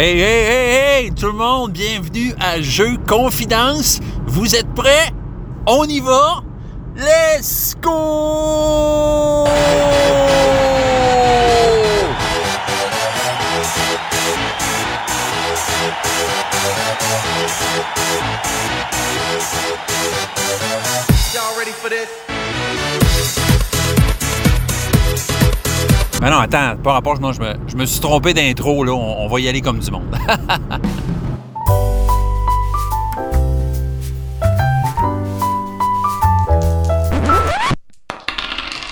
Hey, hey, hey, hey, tout le monde, bienvenue à Jeu Confidence. Vous êtes prêts? On y va? Let's go! Y'all ready for this? Mais non, attends, pas rapport, non, je me, je suis trompé d'intro, là. On, va y aller comme du monde.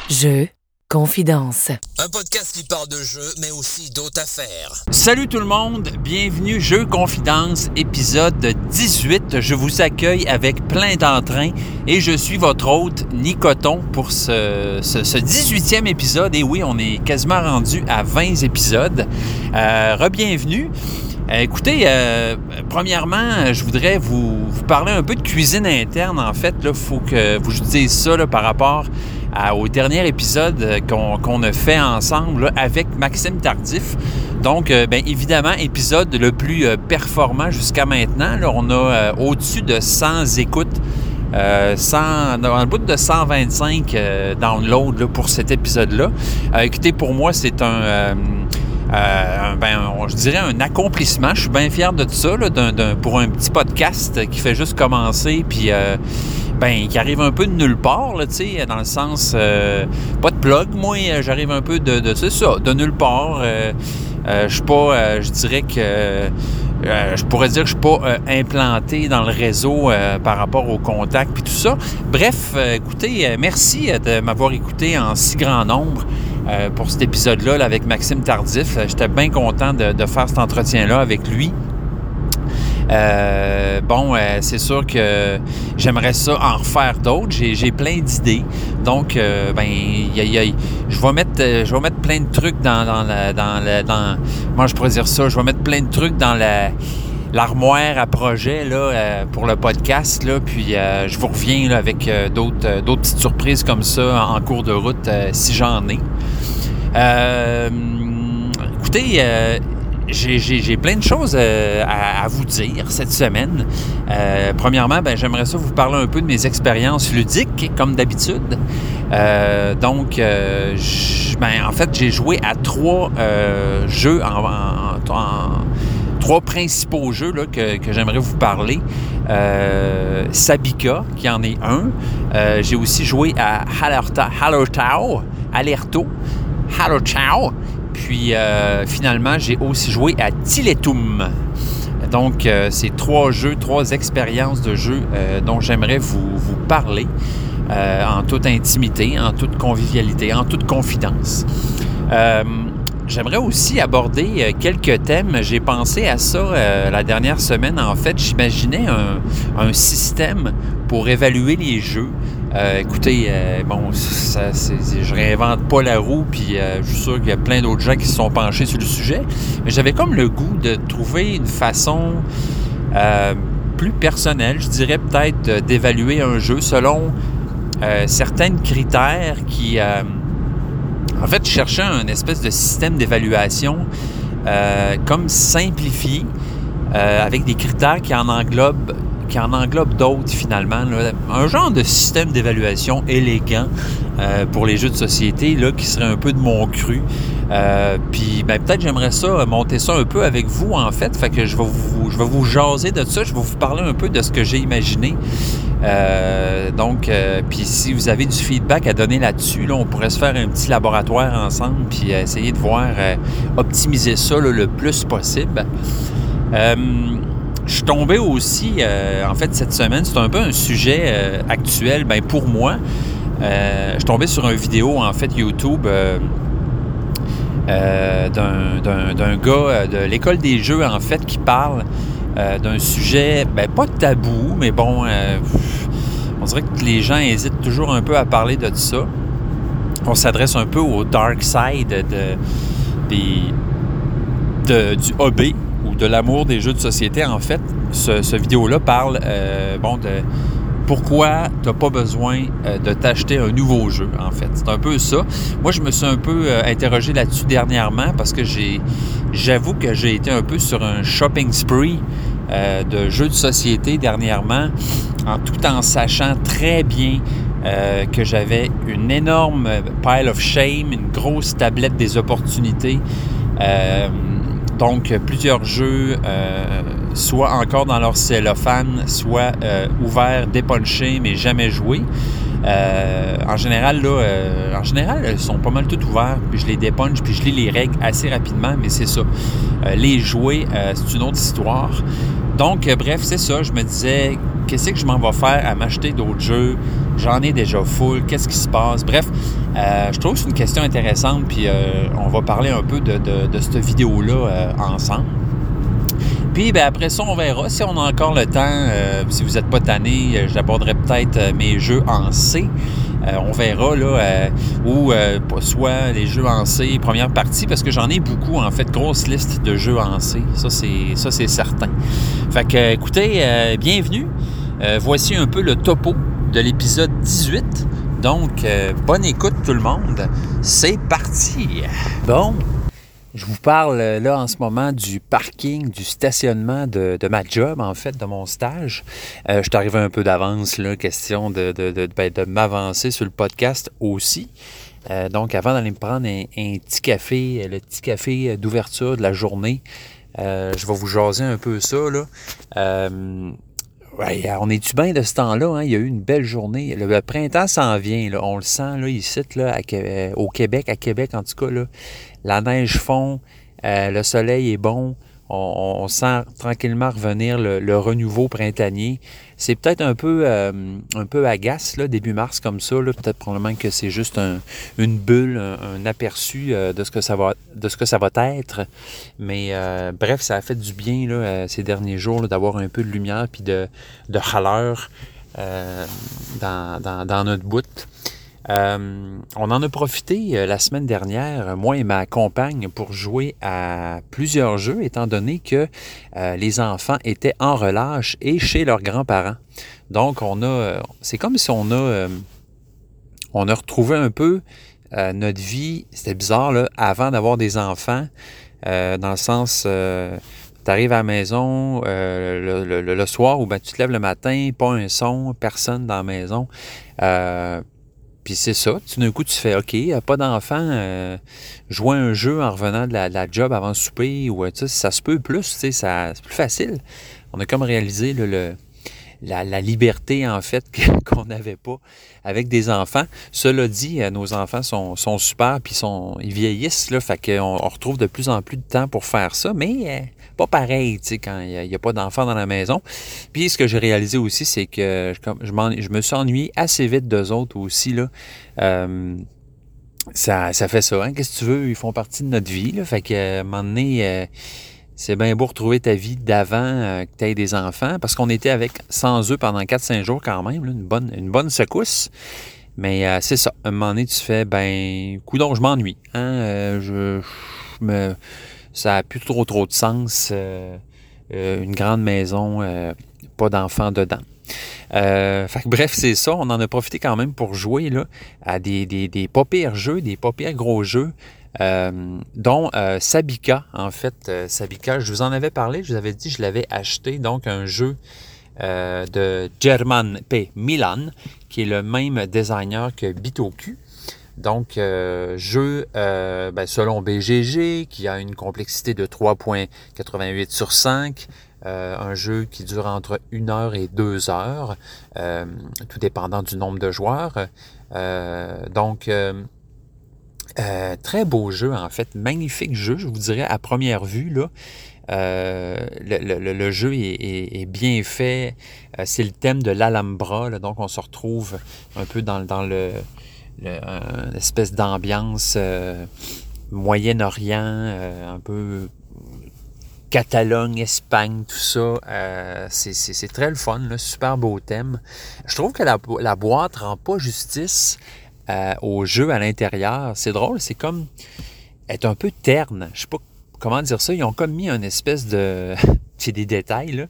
Jeu confidence. Un podcast qui parle de jeux, mais aussi d'autres affaires. Salut tout le monde, bienvenue Jeu Confidence, épisode 18. Je vous accueille avec plein d'entrain et je suis votre hôte Nicoton pour ce, ce, ce 18e épisode. Et oui, on est quasiment rendu à 20 épisodes. Euh, Rebienvenue. Euh, écoutez, euh, premièrement, je voudrais vous, parler un peu de cuisine interne. En fait, il faut que vous dise ça par rapport au dernier épisode euh, qu'on a fait ensemble avec Maxime Tardif. Donc, euh, bien évidemment, épisode le plus performant jusqu'à maintenant. Là, on a au-dessus de 100 écoutes. Euh, 100, dans bout de 125 euh, downloads pour cet épisode-là. Écoutez, pour moi, c'est un, euh, ben, je dirais un accomplissement. Je suis bien fier de ça là, pour un petit podcast qui fait juste commencer, puis euh, ben, qui arrive un peu de nulle part, là, dans le sens, euh, pas de plug, moi, j'arrive un peu de, de ça, de nulle part. Je suis pas, je dirais que, je pourrais dire que je suis pas implanté dans le réseau par rapport au contact puis tout ça. Bref, écoutez, merci de m'avoir écouté en si grand nombre. Euh, pour cet épisode-là là, avec Maxime Tardif. Euh, J'étais bien content de, de faire cet entretien-là avec lui. Euh, bon, euh, c'est sûr que j'aimerais ça en refaire d'autres. J'ai, plein d'idées. Donc, euh, ben, y a- y a- je vais mettre, je vais mettre plein de trucs dans, dans la, dans la, dans, moi je pourrais dire ça, je vais mettre plein de trucs dans la, l'armoire à projet euh, pour le podcast. Puis euh, je vous reviens avec euh, d'autres, petites surprises comme ça en cours de route si j'en ai. Écoutez, j'ai, plein de choses à, vous dire cette semaine. Premièrement, ben, j'aimerais ça vous parler un peu de mes expériences ludiques, comme d'habitude. Donc, ben, en fait, j'ai joué à trois jeux, en- trois principaux jeux là, que, j'aimerais vous parler. Euh, Sabika, qui en est un. Euh, j'ai aussi joué à Hallerta- Hallertau, Alerto, Hallertau. Puis euh, finalement, j'ai aussi joué à Tiletum. Donc, c'est trois jeux, trois expériences de jeu dont j'aimerais vous, vous parler en toute intimité, en toute convivialité, en toute confidence. Euh, J'aimerais aussi aborder euh, quelques thèmes. J'ai pensé à ça euh, la dernière semaine. En fait, j'imaginais un, un système pour évaluer les jeux. Euh, écoutez, euh, bon, ça, je réinvente pas la roue, puis euh, je suis sûr qu'il y a plein d'autres gens qui se sont penchés sur le sujet. Mais j'avais comme le goût de trouver une façon euh, plus personnelle, je dirais peut-être, d'évaluer un jeu selon certains critères qui... en fait, je cherchais un espèce de système d'évaluation euh, comme simplifié, euh, avec des critères qui en englobent, qui en d'autres finalement. Un genre de système d'évaluation élégant euh, pour les jeux de société là, qui serait un peu de mon cru. Euh, Puis ben, peut-être j'aimerais ça monter ça un peu avec vous en fait. Fait que je vais vous, je vais vous jaser de ça. Je vais vous parler un peu de ce que j'ai imaginé. Euh, donc, euh, puis si vous avez du feedback à donner là-dessus, là, on pourrait se faire un petit laboratoire ensemble, puis euh, essayer de voir euh, optimiser ça le plus possible. Euh, je suis tombé aussi, euh, en fait, cette semaine, c'est un peu un sujet euh, actuel, ben pour moi. Euh, je suis tombé sur une vidéo, en fait, YouTube. Euh, d'un- gars euh, de l'école des jeux, en fait, qui parle euh, d'un sujet, ben, pas tabou, mais bon, euh, on dirait que les gens hésitent toujours un peu à parler de ça. On s'adresse un peu au dark side de, de- du hobby ou de l'amour des jeux de société. En fait, ce, ce vidéo-là parle bon, de pourquoi tu n'as pas besoin euh, de t'acheter un nouveau jeu, en fait? C'est un peu ça. Moi, je me suis un peu euh, interrogé là-dessus dernièrement parce que j'avoue que j'ai été un peu sur un shopping spree euh, de jeux de société dernièrement, en tout en sachant très bien que j'avais une énorme pile of shame, une grosse tablette des opportunités. Donc, plusieurs jeux, soit encore dans leur cellophane, soit ouverts, dépunchés, mais jamais joués. en général, là, en général, ils sont pas mal tout ouverts, puis je les dépunche, puis je lis les règles assez rapidement, mais c'est ça. les jouer, c'est une autre histoire. Donc, euh, bref, c'est ça. Je me disais, qu'est-ce que je m'en vais faire à m'acheter d'autres jeux? J'en ai déjà full. Qu'est-ce qui se passe? Bref, euh, je trouve que c'est une question intéressante. Puis, euh, on va parler un peu de, cette vidéo-là ensemble. Puis ben, après ça, on verra si on a encore le temps. si vous n'êtes pas tanné, j'aborderai peut-être mes jeux en C. Euh, on verra, là, euh, ou euh, soit les jeux en C, première partie, parce que j'en ai beaucoup, en fait, grosse liste de jeux en C. Ça, c'est, ça, c'est certain. Fait que, écoutez, bienvenue. voici un peu le topo de l'épisode 18. Donc, bonne écoute tout le monde. C'est parti. Bon, je vous parle euh, là en ce moment du parking, du stationnement de, ma job, en fait, de mon stage. Euh, je suis arrivé un peu d'avance, là, question de, de, ben, m'avancer sur le podcast aussi. Euh, donc, avant d'aller me prendre un, petit café, le petit café d'ouverture de la journée, je vais vous jaser un peu ça. Là. On est-tu bien de ce temps-là? Hein? Il y a eu une belle journée. Le, printemps s'en vient. On le sent là, ici, là, au Québec, à Québec en tout cas. Là la neige fond, euh, le soleil est bon, on, sent tranquillement revenir le, renouveau printanier. C'est peut-être un peu euh, un peu agace là, début mars comme ça. Peut-être probablement que c'est juste une bulle, un, aperçu euh, de ce que ça va de ce que ça va être. Mais bref, ça a fait du bien là, ces derniers jours d'avoir un peu de lumière puis de, de chaleur dans, dans, dans, notre bout. Euh, on en a profité euh, la semaine dernière, moi et ma compagne, pour jouer à plusieurs jeux, étant donné que euh, les enfants étaient en relâche et chez leurs grands-parents. Donc, on a, c'est comme si on a, on a retrouvé un peu notre vie. C'était bizarre avant d'avoir des enfants, dans le sens. tu à la maison le, soir ou ben, tu te lèves le matin, pas un son, personne dans la maison. Puis c'est ça. Tout d'un coup, tu fais OK, pas d'enfant, euh, jouer un jeu en revenant de la, job avant le souper, ou ça se peut plus, ça, c'est plus facile. On a comme réalisé le, la, liberté, en fait, qu'on n'avait pas avec des enfants. Cela dit, euh, nos enfants sont, sont super, puis ils vieillissent, là, fait qu'on on retrouve de plus en plus de temps pour faire ça, mais euh, pas pareil, tu sais, quand il n'y a, pas d'enfants dans la maison. Puis ce que j'ai réalisé aussi, c'est que je, je, me suis ennuyé assez vite d'eux autres aussi, là. Euh, ça, ça fait ça, hein? Qu'est-ce que tu veux? Ils font partie de notre vie, là. Fait qu'à un moment donné, euh, c'est bien beau retrouver ta vie d'avant euh, que tu aies des enfants, parce qu'on était avec sans eux pendant 4-5 jours quand même, une, bonne, une bonne secousse. Mais c'est ça. À un moment donné, tu fais, ben, coudon, je m'ennuie. Hein? je me ça a plus trop trop de sens. Euh, euh, une grande maison, euh, pas d'enfants dedans. bref, c'est ça. On en a profité quand même pour jouer à des, des, des pas pires jeux, des pas pires gros jeux. dont Sabika, en fait. Sabika, je vous en avais parlé, je vous avais dit, je l'avais acheté, donc un jeu de German P. Milan, qui est le même designer que Bitoku. Donc, euh, jeu euh, ben, selon BGG, qui a une complexité de 3.88 sur 5, euh, un jeu qui dure entre 1 heure et 2 heures, tout dépendant du nombre de joueurs. donc, très beau jeu, en fait, magnifique jeu, je vous dirais, à première vue, là. le, jeu est, bien fait. c'est le thème de l'Alhambra, donc on se retrouve un peu dans, dans le une espèce d'ambiance euh, Moyen-Orient, euh, un peu Catalogne, Espagne, tout ça. Euh, c'est très le fun, super beau thème. Je trouve que la, la boîte rend pas justice au jeu à l'intérieur. C'est drôle, c'est comme être un peu terne. Je sais pas comment dire ça. Ils ont comme mis une espèce de c'est des détails, là,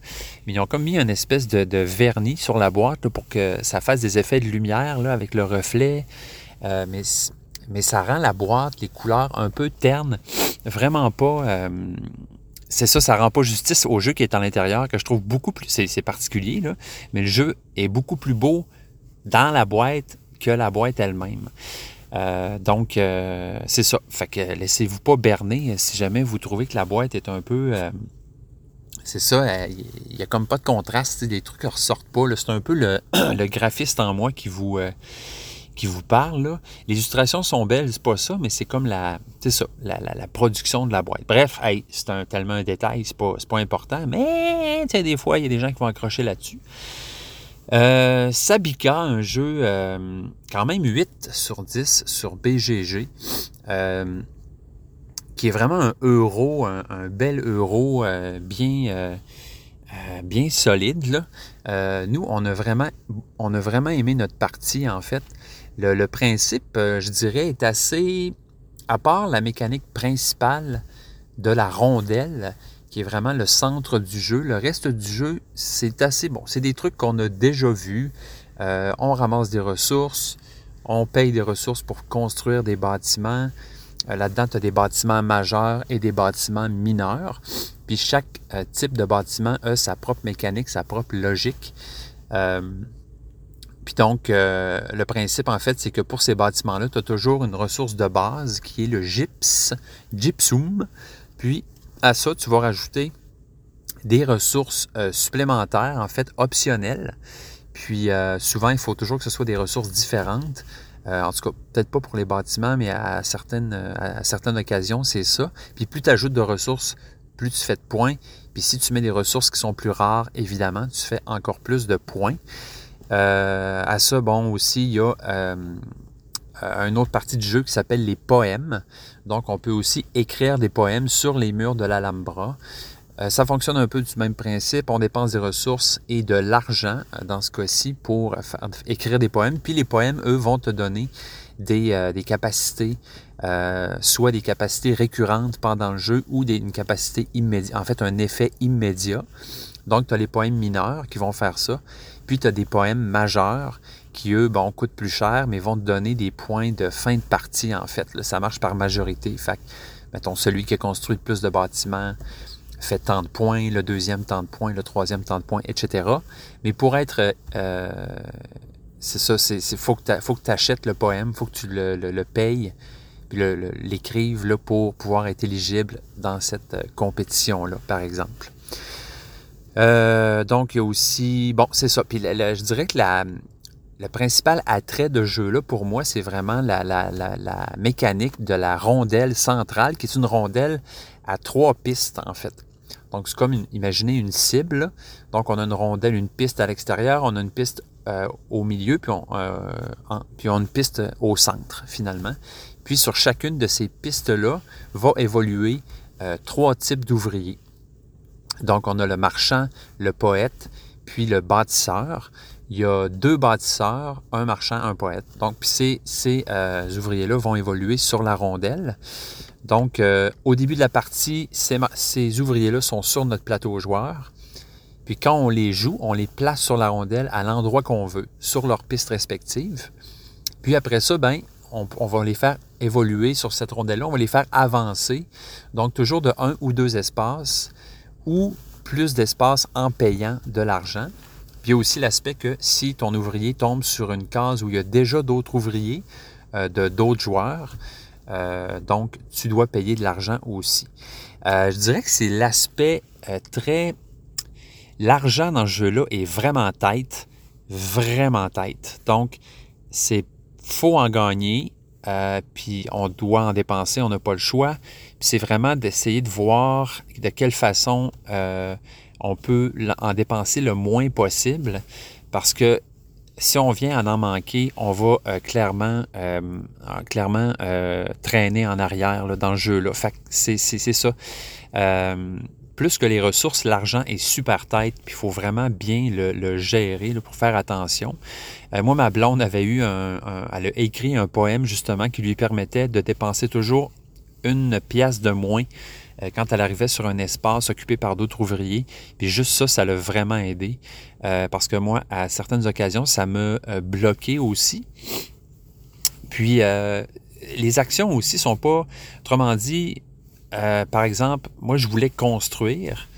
mais ils ont comme mis une espèce de, vernis sur la boîte pour que ça fasse des effets de lumière là, avec le reflet. Euh, mais, ça rend la boîte, les couleurs un peu ternes. vraiment pas c'est ça, ça rend pas justice au jeu qui est à l'intérieur, que je trouve beaucoup plus. C'est particulier, là, mais le jeu est beaucoup plus beau dans la boîte que la boîte elle-même. Euh, donc, euh, c'est ça. Fait que laissez-vous pas berner si jamais vous trouvez que la boîte est un peu. Euh, c'est ça, il n'y a comme pas de contraste, des trucs qui ressortent pas. C'est un peu le, graphiste en moi qui vous, qui vous parle. Là. Les illustrations sont belles, c'est pas ça, mais c'est comme la, ça, la, la, production de la boîte. Bref, hey, c'est un, tellement un détail, c'est pas, pas important, mais des fois, il y a des gens qui vont accrocher là-dessus. Euh, Sabika, un jeu euh, quand même 8 sur 10 sur BGG, euh, qui est vraiment un euro, un, bel euro bien, bien solide. Là. nous, on a, vraiment, on a vraiment aimé notre partie, en fait. Le, principe, je dirais, est assez, à part la mécanique principale de la rondelle, qui est vraiment le centre du jeu. Le reste du jeu, c'est assez bon. C'est des trucs qu'on a déjà vus. Euh, on ramasse des ressources, on paye des ressources pour construire des bâtiments. Euh, là-dedans, tu as des bâtiments majeurs et des bâtiments mineurs. Puis chaque euh, type de bâtiment a sa propre mécanique, sa propre logique. Puis donc, le principe, en fait, c'est que pour ces bâtiments-là, tu as toujours une ressource de base qui est le gyps, gypsum. Puis, à ça, tu vas rajouter des ressources euh, supplémentaires, en fait optionnelles. Puis euh, souvent, il faut toujours que ce soit des ressources différentes. Euh, en tout cas, peut-être pas pour les bâtiments, mais à certaines, à certaines occasions, c'est ça. Puis plus tu ajoutes de ressources, plus tu fais de points. Puis si tu mets des ressources qui sont plus rares, évidemment, tu fais encore plus de points. À ça, bon, aussi, il y a euh, une autre partie du jeu qui s'appelle les poèmes. Donc, on peut aussi écrire des poèmes sur les murs de l'Alhambra. Euh, ça fonctionne un peu du même principe. On dépense des ressources et de l'argent, euh, dans ce cas-ci, pour écrire des poèmes. Puis les poèmes, eux, vont te donner des, capacités, soit des capacités récurrentes pendant le jeu ou une capacité immédiate, en fait, un effet immédiat. Donc, tu as les poèmes mineurs qui vont faire ça. Puis, tu as des poèmes majeurs qui, eux, bon, coûtent plus cher, mais vont te donner des points de fin de partie, en fait. ça marche par majorité. Fait mettons, celui qui a construit le plus de bâtiments fait tant de points, le deuxième tant de points, le troisième tant de points, etc. Mais pour être... Euh, c'est ça, il faut que tu achètes le poème, faut que tu le, payes, puis l'écrives pour pouvoir être éligible dans cette euh, compétition-là, par exemple. Euh, donc, il y a aussi... Bon, c'est ça. Puis je dirais que le principal attrait de jeu-là, pour moi, c'est vraiment la, mécanique de la rondelle centrale, qui est une rondelle à trois pistes, en fait. Donc, c'est comme, une, imaginez une cible. Donc, on a une rondelle, une piste à l'extérieur, on a une piste euh, au milieu, puis on, euh, puis on a une piste au centre, finalement. Puis, sur chacune de ces pistes-là, va évoluer trois types d'ouvriers. Donc, on a le marchand, le poète, puis le bâtisseur il y a deux bâtisseurs, un marchand, un poète. Donc, ces, ces euh, ouvriers-là vont évoluer sur la rondelle. Donc, euh, au début de la partie, ces, ouvriers-là sont sur notre plateau joueur. Puis quand on les joue, on les place sur la rondelle à l'endroit qu'on veut, sur leurs pistes respectives. Puis après ça, ben, on va les faire évoluer sur cette rondelle-là, on va les faire avancer. Donc, toujours de un ou deux espaces ou plus d'espace en payant de l'argent il y a aussi l'aspect que si ton ouvrier tombe sur une case où il y a déjà d'autres ouvriers, euh, de d'autres joueurs, euh, donc tu dois payer de l'argent aussi. Euh, je dirais que c'est l'aspect très... L'argent dans ce jeu-là est vraiment tête, vraiment tête. Donc, c'est faut en gagner, puis on doit en dépenser, on n'a pas le choix. C'est vraiment d'essayer de voir de quelle façon on peut en dépenser le moins possible parce que si on vient à en manquer, on va euh, clairement, euh, euh, traîner en arrière dans le jeu. Là. c'est, ça. plus que les ressources, l'argent est super tête, puis il faut vraiment bien le, gérer pour faire attention. Moi, ma blonde avait eu un, elle a écrit un poème justement qui lui permettait de dépenser toujours une pièce de moins euh, quand elle arrivait sur un espace occupé par d'autres ouvriers. Puis juste ça, ça l'a vraiment aidé. Euh, parce que moi, à certaines occasions, ça me euh, bloqué aussi. Puis les actions aussi sont pas, autrement dit, euh, par exemple, moi, je voulais construire.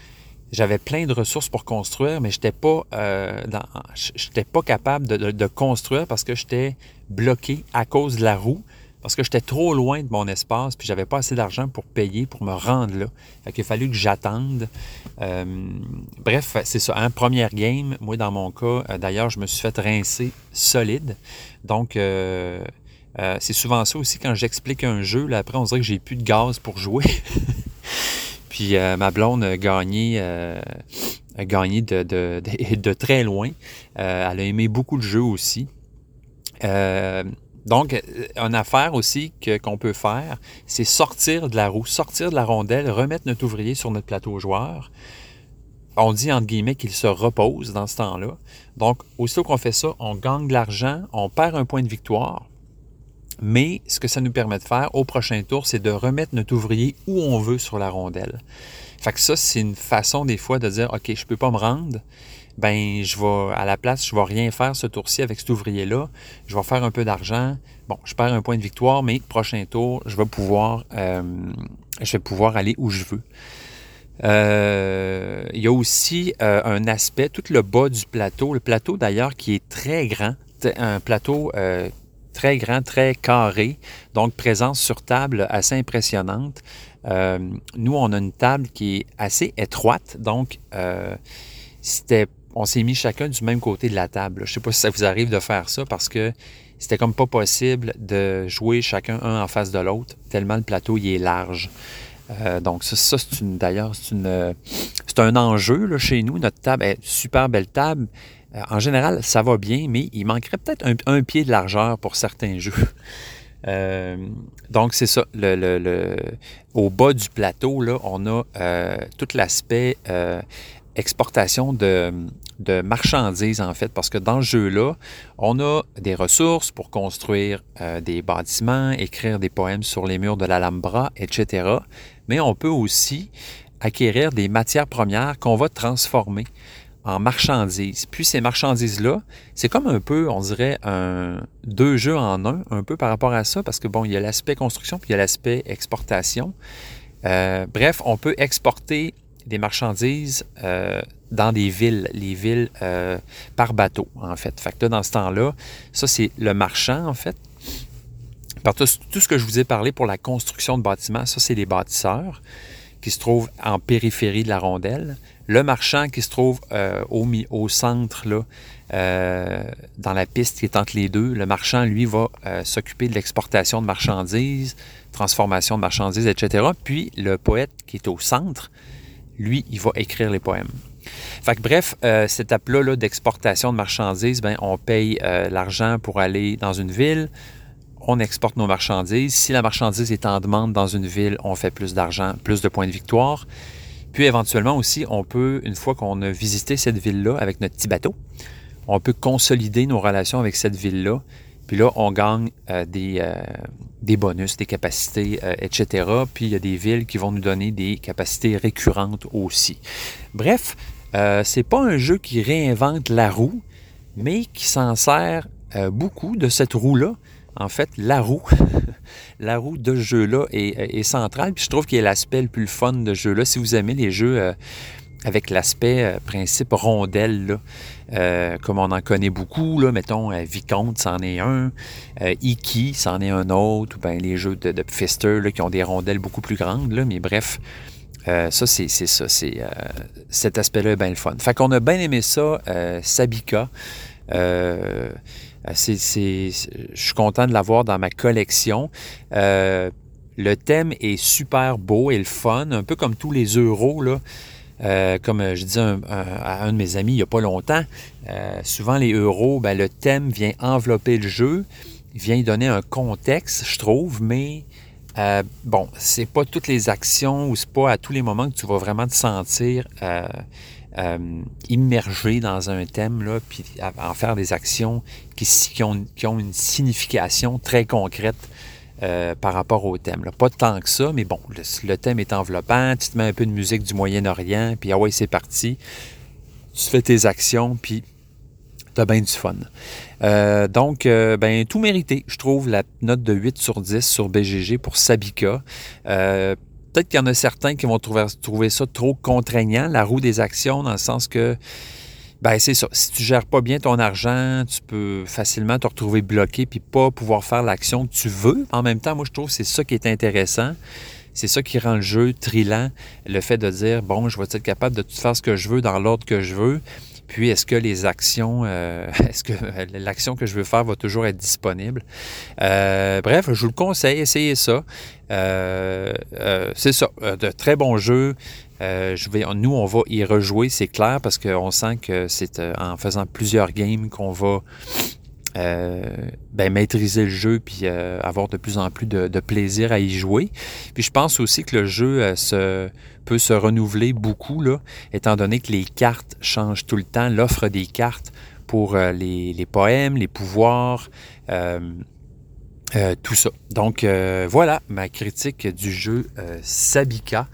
J'avais plein de ressources pour construire, mais je n'étais pas, euh, pas capable de, construire parce que j'étais bloqué à cause de la roue, parce que j'étais trop loin de mon espace, puis j'avais pas assez d'argent pour payer, pour me rendre là. Fait qu'il a fallu que j'attende. Euh, bref, c'est ça. Un première game, moi, dans mon cas, d'ailleurs, je me suis fait rincer solide. Donc, euh, c'est souvent ça aussi quand j'explique un jeu. Là, après, on dirait que j'ai plus de gaz pour jouer. Puis euh, ma blonde a gagné, euh, de, très loin. elle a aimé beaucoup le jeu aussi. donc, une affaire aussi qu'on peut faire, c'est sortir de la roue, sortir de la rondelle, remettre notre ouvrier sur notre plateau joueur. On dit entre guillemets qu'il se repose dans ce temps-là. Donc, aussitôt qu'on fait ça, on gagne de l'argent, on perd un point de victoire. Mais ce que ça nous permet de faire au prochain tour, c'est de remettre notre ouvrier où on veut sur la rondelle. Fait que ça, c'est une façon des fois de dire, OK, je peux pas me rendre. Ben, je vais, à la place, je vais rien faire ce tour-ci avec cet ouvrier-là. Je vais faire un peu d'argent. Bon, je perds un point de victoire, mais prochain tour, je vais pouvoir, euh, aller où je veux. Euh, il y a aussi euh, un aspect, tout le bas du plateau, le plateau d'ailleurs qui est très grand, un plateau très grand, très carré, donc présence sur table assez impressionnante. Euh, nous, on a une table qui est assez étroite, donc euh, on s'est mis chacun du même côté de la table. Je ne sais pas si ça vous arrive de faire ça parce que c'était comme pas possible de jouer chacun un en face de l'autre, tellement le plateau il est large. Euh, donc ça, ça c'est d'ailleurs c'est un enjeu là, chez nous. Notre table est super belle table, euh, en général, ça va bien, mais il manquerait peut-être un, pied de largeur pour certains jeux. Euh, donc, c'est ça. Le, au bas du plateau, là, on a euh, tout l'aspect exportation de, marchandises, en fait, parce que dans ce jeu-là, on a des ressources pour construire des bâtiments, écrire des poèmes sur les murs de l'Alhambra, etc. Mais on peut aussi acquérir des matières premières qu'on va transformer en marchandises. Puis ces marchandises-là, c'est comme un peu, on dirait, un, deux jeux en un, un peu par rapport à ça, parce que bon, il y a l'aspect construction, puis il y a l'aspect exportation. Euh, bref, on peut exporter des marchandises euh, dans des villes, les villes euh, par bateau, en fait. Fait là, dans ce temps-là, ça, c'est le marchand, en fait. Par tout, tout, ce que je vous ai parlé pour la construction de bâtiments, ça, c'est les bâtisseurs qui se trouvent en périphérie de la rondelle. Le marchand qui se trouve euh, au, centre, euh, dans la piste qui est entre les deux, le marchand, lui, va euh, s'occuper de l'exportation de marchandises, transformation de marchandises, etc. Puis le poète qui est au centre, lui, il va écrire les poèmes. Fait que, bref, cette étape-là d'exportation de marchandises, ben, on paye l'argent pour aller dans une ville, on exporte nos marchandises. Si la marchandise est en demande dans une ville, on fait plus d'argent, plus de points de victoire. Puis éventuellement aussi, on peut, une fois qu'on a visité cette ville-là avec notre petit bateau, on peut consolider nos relations avec cette ville-là. Puis là, on gagne euh, des, euh, des, bonus, des capacités, euh, etc. Puis il y a des villes qui vont nous donner des capacités récurrentes aussi. Bref, c'est pas un jeu qui réinvente la roue, mais qui s'en sert beaucoup de cette roue-là en fait, la roue, la roue de ce jeu-là est, centrale. Puis je trouve qu'il est l'aspect le plus fun de ce jeu-là. Si vous aimez les jeux euh, avec l'aspect euh, principe rondelle, euh, comme on en connaît beaucoup, là, mettons, Vicomte, c'en est un, Iki, c'en est un autre, ou bien les jeux de, Pfister qui ont des rondelles beaucoup plus grandes, là, mais bref. ça, c'est ça. C'est, cet aspect-là est bien le fun. Fait qu'on a bien aimé ça, Sabika. Euh, je suis content de l'avoir dans ma collection. Euh, le thème est super beau et le fun, un peu comme tous les euros. Euh, comme je disais à un de mes amis il n'y a pas longtemps, souvent les euros, ben, le thème vient envelopper le jeu, vient donner un contexte, je trouve, mais bon, c'est pas toutes les actions ou c'est pas à tous les moments que tu vas vraiment te sentir euh, immerger dans un thème, puis en faire des actions qui, ont, une signification très concrète euh, par rapport au thème. Là. Pas tant que ça, mais bon, le, thème est enveloppant, tu te mets un peu de musique du Moyen-Orient, puis ah ouais, c'est parti. Tu fais tes actions, puis tu as bien du fun. Euh, donc, ben, tout mérité. Je trouve la note de 8 sur 10 sur BGG pour Sabika peut-être qu'il y en a certains qui vont trouver, ça trop contraignant, la roue des actions, dans le sens que ben c'est ça. Si tu gères pas bien ton argent, tu peux facilement te retrouver bloqué puis pas pouvoir faire l'action que tu veux. En même temps, moi je trouve que c'est ça qui est intéressant. C'est ça qui rend le jeu trillant, le fait de dire bon, je vais être capable de tout faire ce que je veux dans l'ordre que je veux. Puis, est-ce que les actions, euh, est-ce que l'action que je veux faire va toujours être disponible? Euh, bref, je vous le conseille, essayez ça. Euh, c'est ça, de très bons jeux. nous, on va y rejouer, c'est clair, parce qu'on sent que c'est en faisant plusieurs games qu'on va ben, maîtriser le jeu puis euh, avoir de plus en plus de, plaisir à y jouer. Puis je pense aussi que le jeu euh, peut se renouveler beaucoup, là, étant donné que les cartes changent tout le temps, l'offre des cartes pour les, les, poèmes, les pouvoirs, tout ça. Donc voilà ma critique du jeu Sabika.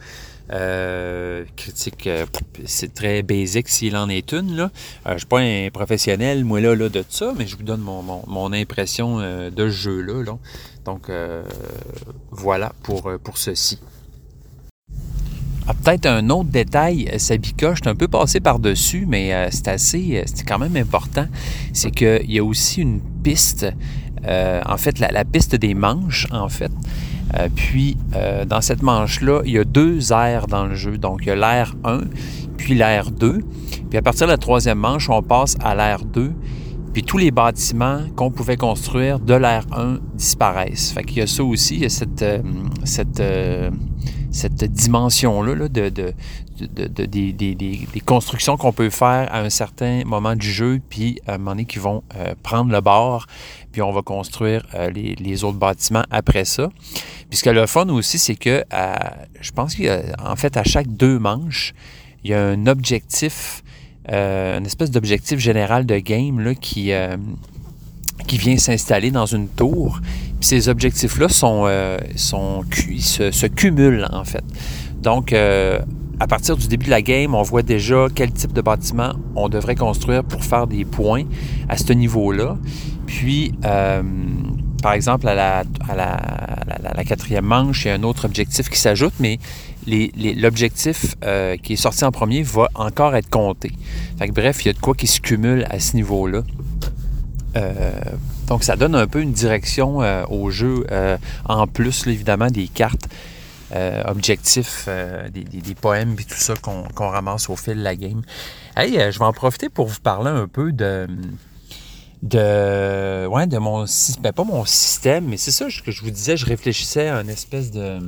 Euh, critique, euh, c'est très basique s'il en est une. Là. Euh, je ne suis pas un professionnel, moi, là, là, de ça, mais je vous donne mon, impression de ce jeu-là. Donc, voilà pour, pour ceci. Ah, peut-être un autre détail, Sabika, je suis un peu passé par-dessus, mais c'est assez, c'est quand même important. C'est qu'il y a aussi une piste, en fait, la, piste des manches, en fait. Euh, puis, euh, dans cette manche-là, il y a deux airs dans le jeu. Donc, il y a l'air 1, puis l'air 2. Puis, à partir de la troisième manche, on passe à l'air 2. Puis, tous les bâtiments qu'on pouvait construire de l'air 1 disparaissent. Fait qu'il y a ça aussi, il y a cette, euh, cette, cette dimension-là de, des, constructions qu'on peut faire à un certain moment du jeu, puis à un moment donné qui vont prendre le bord, puis on va construire les, les, autres bâtiments après ça. Puis ce que le fun aussi, c'est que je pense qu'en fait, à chaque deux manches, il y a un objectif, euh, une espèce d'objectif général de game là, qui, euh, qui vient s'installer dans une tour. Puis ces objectifs-là sont, euh, sont se, se, cumulent en fait. Donc, à partir du début de la game, on voit déjà quel type de bâtiment on devrait construire pour faire des points à ce niveau-là. Puis, par exemple, à la, quatrième manche, il y a un autre objectif qui s'ajoute, mais l'objectif euh, qui est sorti en premier va encore être compté. bref, il y a de quoi qui se cumule à ce niveau-là. Euh, donc, ça donne un peu une direction euh, au jeu, en plus, évidemment, des cartes objectifs, des, poèmes et tout ça qu'on ramasse au fil de la game. Hey, je vais en profiter pour vous parler un peu de de, ouais, de mon ben pas mon système, mais c'est ça que je vous disais, je réfléchissais à une espèce de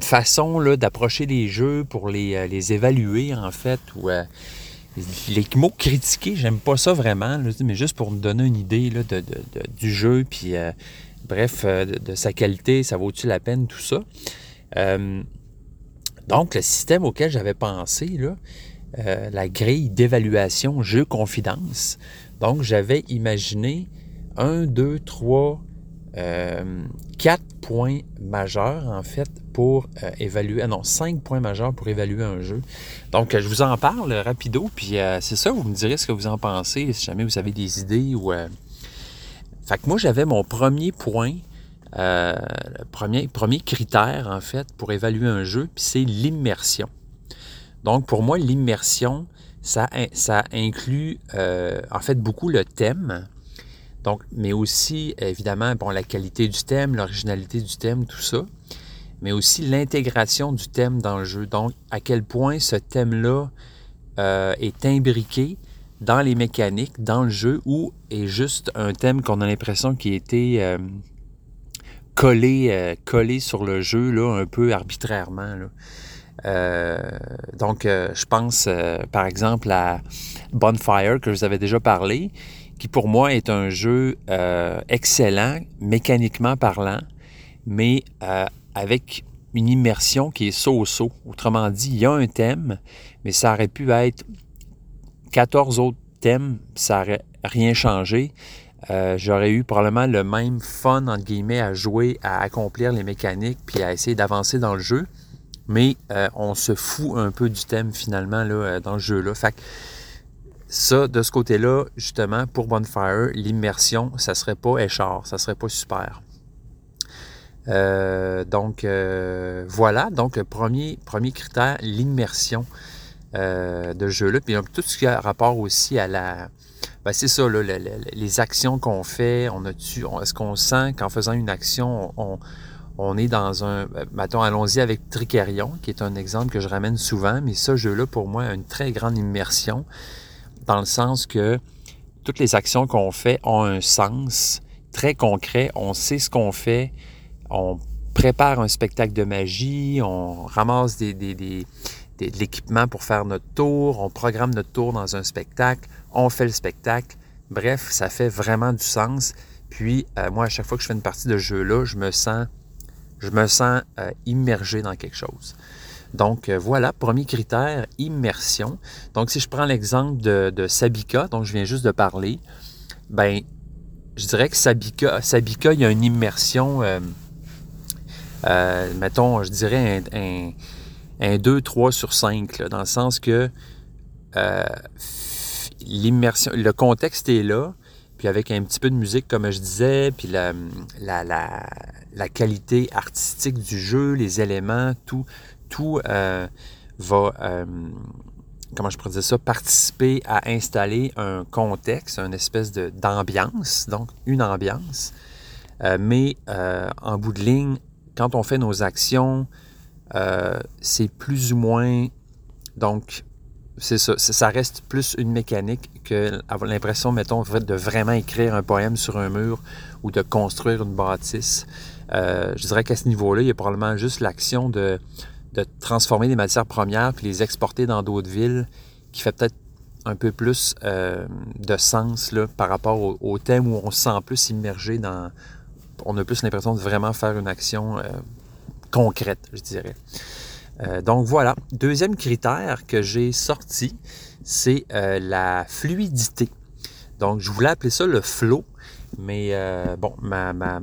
façon d'approcher les jeux pour les, euh, les, évaluer en fait ou euh, les mots critiquer, j'aime pas ça vraiment, mais juste pour me donner une idée là, de, du jeu, puis euh, bref, de, sa qualité, ça vaut-il la peine, tout ça. donc, le système auquel j'avais pensé, là, la grille d'évaluation jeu confidence, donc, j'avais imaginé un, deux, trois, euh, quatre points majeurs, en fait, pour euh, évaluer. Ah non, cinq points majeurs pour évaluer un jeu. Donc, je vous en parle rapido, puis euh, c'est ça, vous me direz ce que vous en pensez, si jamais vous avez des idées ou. Fait que moi, j'avais mon premier point, premier, premier critère, en fait, pour évaluer un jeu, puis c'est l'immersion. Donc, pour moi, l'immersion, ça, ça inclut euh, en fait beaucoup le thème, donc, mais aussi évidemment bon, la qualité du thème, l'originalité du thème, tout ça, mais aussi l'intégration du thème dans le jeu. Donc, à quel point ce thème-là euh, est imbriqué dans les mécaniques, dans le jeu, ou est juste un thème qu'on a l'impression qui a été euh, collé, collé sur le jeu là, un peu arbitrairement. Là. Euh, donc, euh, je pense euh, par exemple à Bonfire, que je vous avais déjà parlé, qui pour moi est un jeu excellent, mécaniquement parlant, mais avec une immersion qui est so-so. Autrement dit, il y a un thème, mais ça aurait pu être 14 autres thèmes, ça n'aurait rien changé. j'aurais eu probablement le même fun, entre guillemets, à jouer, à accomplir les mécaniques, puis à essayer d'avancer dans le jeu mais euh, on se fout un peu du thème finalement euh, dans le jeu-là. Fait ça, de ce côté-là, justement, pour Bonfire, l'immersion, ça serait pas échard, ça serait pas super. Euh, donc, voilà. Donc, premier, premier critère, l'immersion de jeu-là. Puis, tout ce qui a rapport aussi à la... Ben, c'est ça, là, les actions qu'on fait. On a Est-ce qu'on sent qu'en faisant une action, on, on est dans un... Mettons, allons-y avec Tricarion, qui est un exemple que je ramène souvent. Mais ce jeu-là, pour moi, a une très grande immersion dans le sens que toutes les actions qu'on fait ont un sens très concret. On sait ce qu'on fait. On prépare un spectacle de magie. On ramasse de l'équipement pour faire notre tour. On programme notre tour dans un spectacle. On fait le spectacle. Bref, ça fait vraiment du sens. Puis, euh, moi, à chaque fois que je fais une partie de jeu-là, je me sens, je me sens euh, immergé dans quelque chose. Donc euh, voilà, premier critère, immersion. Donc si je prends l'exemple de, Sabika, dont je viens juste de parler, ben je dirais que Sabika, Sabika il y a une immersion, euh, mettons, je dirais un, un, 2, 3 sur 5, dans le sens que l'immersion, le contexte est là, puis avec un petit peu de musique, comme je disais, puis la, la, la qualité artistique du jeu, les éléments, tout, tout euh, va, euh, comment je pourrais ça, participer à installer un contexte, une espèce d'ambiance, donc une ambiance. Euh, mais en bout de ligne, quand on fait nos actions, c'est plus ou moins, donc c'est ça, ça reste plus une mécanique que l'impression, mettons, de vraiment écrire un poème sur un mur ou de construire une bâtisse. Je dirais qu'à ce niveau-là, il y a probablement juste l'action de, transformer des matières premières puis les exporter dans d'autres villes qui fait peut-être un peu plus euh, de sens là, par rapport au, thème où on se sent plus immergé dans. On a plus l'impression de vraiment faire une action euh, concrète, je dirais. Euh, donc voilà. Deuxième critère que j'ai sorti, c'est la fluidité. Donc je voulais appeler ça le flow, mais bon, ma, ma,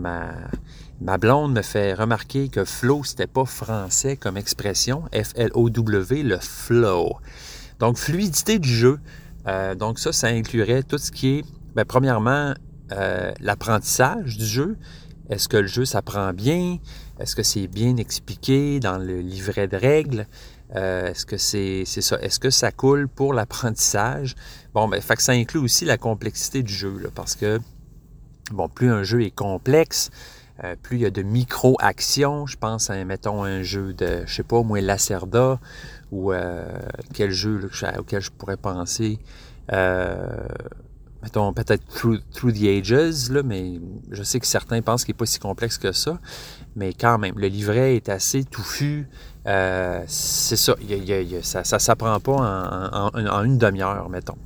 Ma blonde me fait remarquer que flow, c'était pas français comme expression. F-L-O-W, le flow. Donc, fluidité du jeu. Euh, donc, ça, ça inclurait tout ce qui est, bien, premièrement, euh, l'apprentissage du jeu. Est-ce que le jeu s'apprend bien? Est-ce que c'est bien expliqué dans le livret de règles? Euh, est-ce que c'est ça? Est-ce que ça coule pour l'apprentissage? Bon, ben, fait que ça inclut aussi la complexité du jeu, parce que, bon, plus un jeu est complexe, euh, plus il y a de micro-actions, je pense à, mettons, un jeu de, je sais pas, moi, Lacerda, ou euh, quel jeu auquel je pourrais penser. Euh, mettons, peut-être through, the Ages, mais je sais que certains pensent qu'il n'est pas si complexe que ça. Mais quand même, le livret est assez touffu. c'est ça, ça s'apprend pas en, une demi-heure, mettons.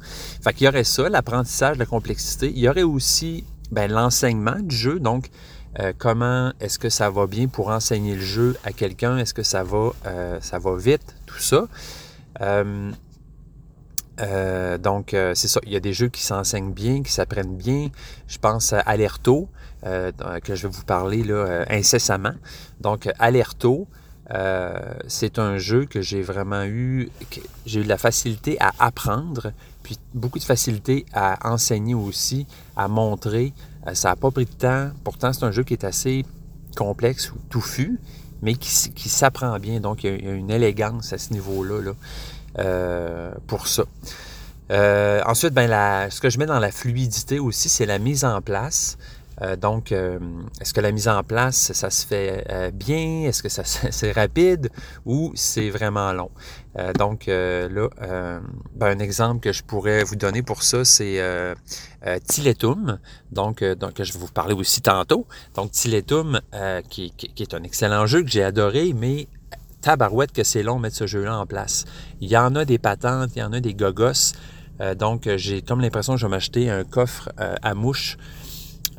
Fait qu'il y aurait ça, l'apprentissage, la complexité. Il y aurait aussi ben, l'enseignement du jeu. Donc, euh, comment est-ce que ça va bien pour enseigner le jeu à quelqu'un? Est-ce que ça va, euh, vite? Tout ça. Euh, donc, c'est ça. Il y a des jeux qui s'enseignent bien, qui s'apprennent bien. Je pense à Alerto, que je vais vous parler là, incessamment. Donc, Alerto, c'est un jeu que j'ai vraiment eu, j'ai eu de la facilité à apprendre, puis beaucoup de facilité à enseigner aussi, à montrer, ça n'a pas pris de temps. Pourtant, c'est un jeu qui est assez complexe ou touffu, mais qui, s'apprend bien. Donc, il y, a, une élégance à ce niveau-là euh, pour ça. Euh, ensuite, ben, ce que je mets dans la fluidité aussi, c'est la mise en place. Euh, donc, euh, est-ce que la mise en place, ça se fait euh, bien? Est-ce que c'est rapide ou c'est vraiment long? donc, là, ben, un exemple que je pourrais vous donner pour ça, c'est Tiletum, donc, donc, je vais vous parler aussi tantôt. Donc, Tiletum, qui, qui, est un excellent jeu que j'ai adoré, mais tabarouette que c'est long de mettre ce jeu-là en place. Il y en a des patentes, il y en a des gogos. donc, j'ai comme l'impression que je vais m'acheter un coffre à mouches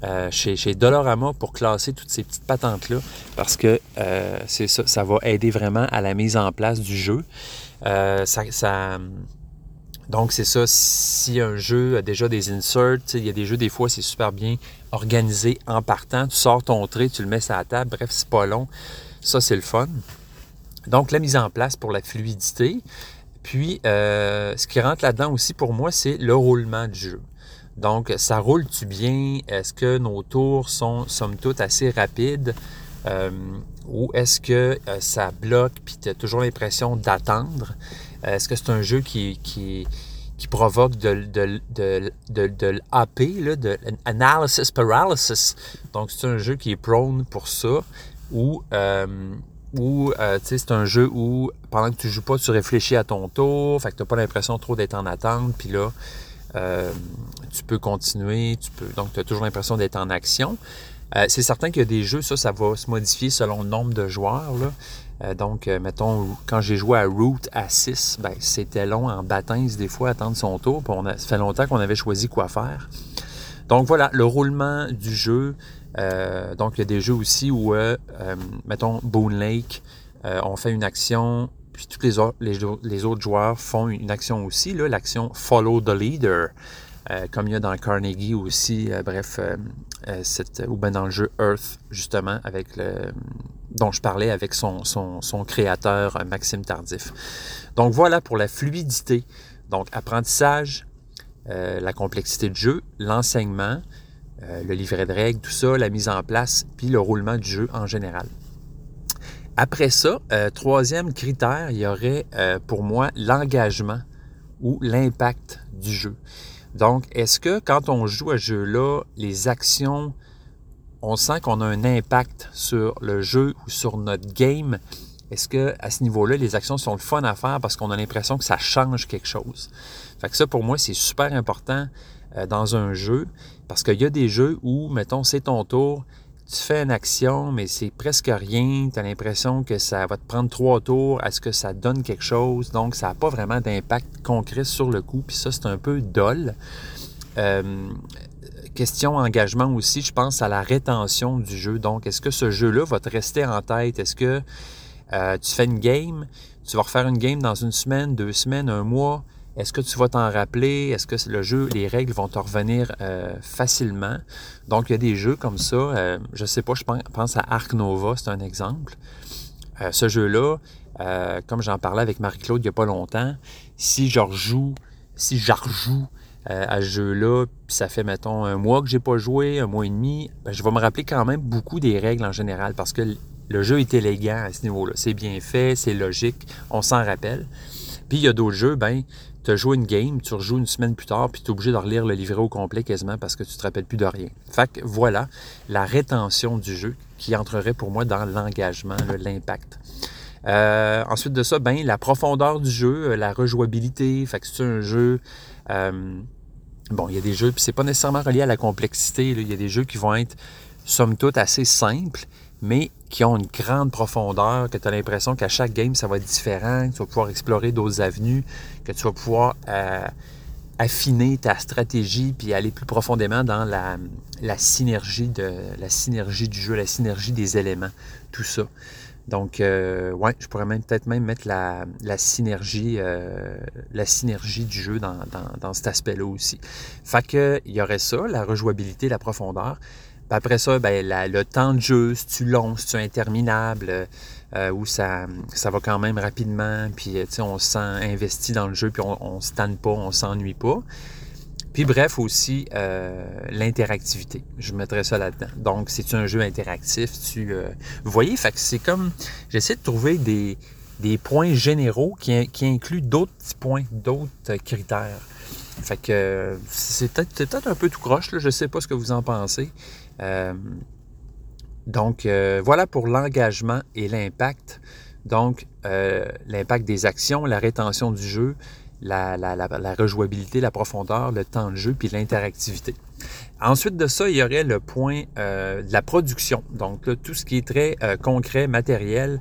euh, chez, Dolorama pour classer toutes ces petites patentes-là parce que euh, c'est ça, ça va aider vraiment à la mise en place du jeu. Euh, ça, donc, c'est ça, si un jeu a déjà des inserts, il y a des jeux, des fois, c'est super bien organisé en partant. Tu sors ton trait, tu le mets sur la table, bref, c'est pas long. Ça, c'est le fun. Donc, la mise en place pour la fluidité. Puis, ce qui rentre là-dedans aussi pour moi, c'est le roulement du jeu. Donc, ça roule-tu bien? Est-ce que nos tours sont, somme toute, assez rapides? ou est-ce que ça bloque puis tu as toujours l'impression d'attendre? est-ce que c'est un jeu qui, provoque de, de, l'AP, de Analysis Paralysis? Donc, c'est un jeu qui est prone pour ça, ou, euh, euh, c'est un jeu où, pendant que tu joues pas, tu réfléchis à ton tour, fait que tu n'as pas l'impression trop d'être en attente, puis là, euh, tu peux continuer, tu peux, donc tu as toujours l'impression d'être en action. Euh, c'est certain qu'il y a des jeux, ça, ça va se modifier selon le nombre de joueurs. Là. Euh, donc, mettons, quand j'ai joué à Root à 6, ben, c'était long en baptême des fois, attendre son tour. Ça fait longtemps qu'on avait choisi quoi faire. Donc voilà, le roulement du jeu. Donc, il y a des jeux aussi où, mettons, Boone Lake, on fait une action, puis tous les, autres, joueurs font une action aussi, l'action Follow the Leader. comme il y a dans Carnegie aussi, bref, cette, ou bien dans le jeu Earth, justement, dont je parlais avec son, créateur, euh, Maxime Tardif. Donc voilà pour la fluidité. Donc apprentissage, euh, la complexité du jeu, l'enseignement, euh, le livret de règles, tout ça, la mise en place, puis le roulement du jeu en général. Après ça, troisième critère, il y aurait pour moi l'engagement ou l'impact du jeu. Donc, est-ce que quand on joue à ce jeu-là, les actions on sent qu'on a un impact sur le jeu ou sur notre game? Est-ce que à ce niveau-là, les actions sont le fun à faire parce qu'on a l'impression que ça change quelque chose? Fait que ça, pour moi, c'est super important euh, dans un jeu parce qu'il y a des jeux où, mettons, c'est ton tour, tu fais une action, mais c'est presque rien. Tu as l'impression que ça va te prendre trois tours. Est-ce que ça donne quelque chose? Donc, ça n'a pas vraiment d'impact concret sur le coup. Puis ça, c'est un peu dol. Euh, question engagement aussi, je pense à la rétention du jeu. Donc, est-ce que ce jeu-là va te rester en tête? Est-ce que euh, tu fais une game, tu vas refaire une game dans une semaine, deux semaines, un mois? Est-ce que tu vas t'en rappeler? Est-ce que le jeu, les règles vont te revenir euh, facilement? Donc, il y a des jeux comme ça. Euh, je sais pas, je pense à Ark Nova, c'est un exemple. ce jeu-là, comme j'en parlais avec Marie-Claude il n'y a pas longtemps, si je rejoue, si je rejoue euh, à ce jeu-là, puis ça fait, mettons, un mois que j'ai pas joué, un mois et demi, ben, je vais me rappeler quand même beaucoup des règles en général parce que le jeu est élégant à ce niveau-là. C'est bien fait, c'est logique, on s'en rappelle. Puis il y a d'autres jeux, ben, tu as joué une game, tu rejoues une semaine plus tard, puis tu es obligé de relire le livret au complet quasiment parce que tu te rappelles plus de rien. Fait que voilà la rétention du jeu qui entrerait pour moi dans l'engagement, l'impact. Euh, ensuite de ça, ben, la profondeur du jeu, euh, la rejouabilité. Fait que c'est un jeu euh, bon, il y a des jeux, puis c'est pas nécessairement relié à la complexité. Il y a des jeux qui vont être, somme toute, assez simples, mais qui ont une grande profondeur, que tu as l'impression qu'à chaque game, ça va être différent, que tu vas pouvoir explorer d'autres avenues, que tu vas pouvoir euh, affiner ta stratégie, puis aller plus profondément dans la, synergie de la synergie du jeu, la synergie des éléments, tout ça. Donc, euh, ouais, je pourrais même peut-être même mettre la, synergie, euh, la synergie du jeu dans, cet aspect-là aussi. Fait que il y aurait ça, la rejouabilité, la profondeur. Puis après ça, ben, le temps de jeu, si tu long, si tu interminable, euh, où ça, ça va quand même rapidement, puis on se sent investi dans le jeu, puis on ne se tanne pas, on s'ennuie pas. Puis bref, aussi euh, l'interactivité. Je mettrais ça là-dedans. Donc, c'est un jeu interactif. Tu, euh, vous voyez, c'est comme... J'essaie de trouver des, points généraux qui, qui incluent d'autres petits points, d'autres critères. Fait que c'est peut-être un peu tout croche, là. je ne sais pas ce que vous en pensez. Euh, donc, voilà pour l'engagement et l'impact. Donc, l'impact des actions, la rétention du jeu, la, rejouabilité, la profondeur, le temps de jeu, puis l'interactivité. Ensuite de ça, il y aurait le point euh, de la production. Donc tout ce qui est très euh, concret, matériel,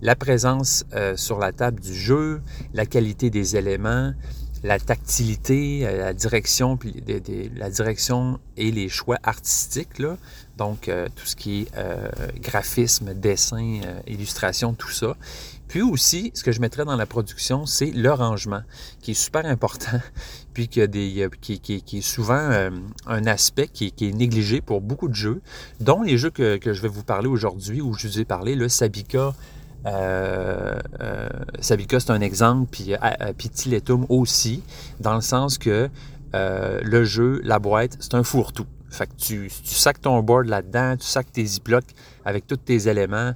la présence euh, sur la table du jeu, la qualité des éléments, la tactilité, la direction, puis la direction et les choix artistiques. Là. Donc tout ce qui est graphisme, dessin, illustration, tout ça. Puis aussi, ce que je mettrais dans la production, c'est le rangement, qui est super important, puis qui, est souvent euh, un aspect qui, est négligé pour beaucoup de jeux, dont les jeux que, je vais vous parler aujourd'hui, où je vous ai parlé, le Sabika. Euh, euh, Sabika, c'est un exemple, puis Pitiletum aussi, dans le sens que le jeu, la boîte, c'est un fourre-tout. Fait que tu, tu sacs ton board là-dedans, tu sacs tes ziplocs avec tous tes éléments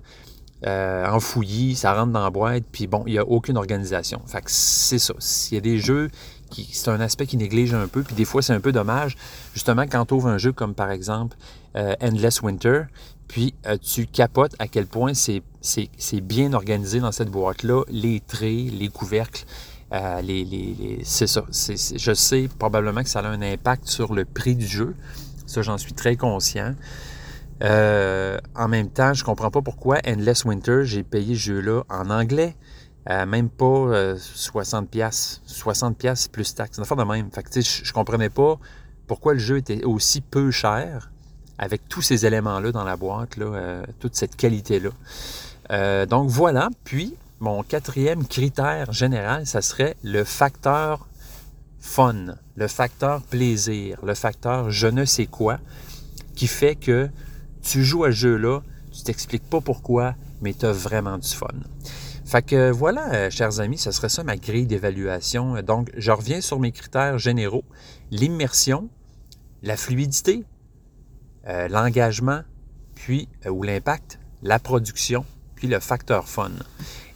euh, enfouillis, ça rentre dans la boîte, puis bon, il n'y a aucune organisation. Fait que c'est ça. S'il y a des jeux c'est un aspect qui néglige un peu, puis des fois c'est un peu dommage, justement quand tu ouvres un jeu comme par exemple euh, Endless Winter, puis euh, tu capotes à quel point c'est, bien organisé dans cette boîte-là, les traits, les couvercles, euh, c'est ça. Je sais probablement que ça a un impact sur le prix du jeu. Ça, j'en suis très conscient. Euh, en même temps, je comprends pas pourquoi Endless Winter, j'ai payé ce jeu-là en anglais. Même pas euh, 60 pièces 60 pièces plus taxes. Une affaire de même. Je, je comprenais pas pourquoi le jeu était aussi peu cher avec tous ces éléments-là dans la boîte, là, euh, toute cette qualité-là. Euh, donc voilà. Puis, mon quatrième critère général, ça serait le facteur fun, le facteur plaisir, le facteur je ne sais quoi, qui fait que tu joues à ce jeu-là, tu t'expliques pas pourquoi, mais tu as vraiment du fun. Fait que voilà, euh, chers amis, ce serait ça ma grille d'évaluation. Donc, je reviens sur mes critères généraux. L'immersion, la fluidité, euh, l'engagement, puis, euh, ou l'impact, la production, puis le facteur fun.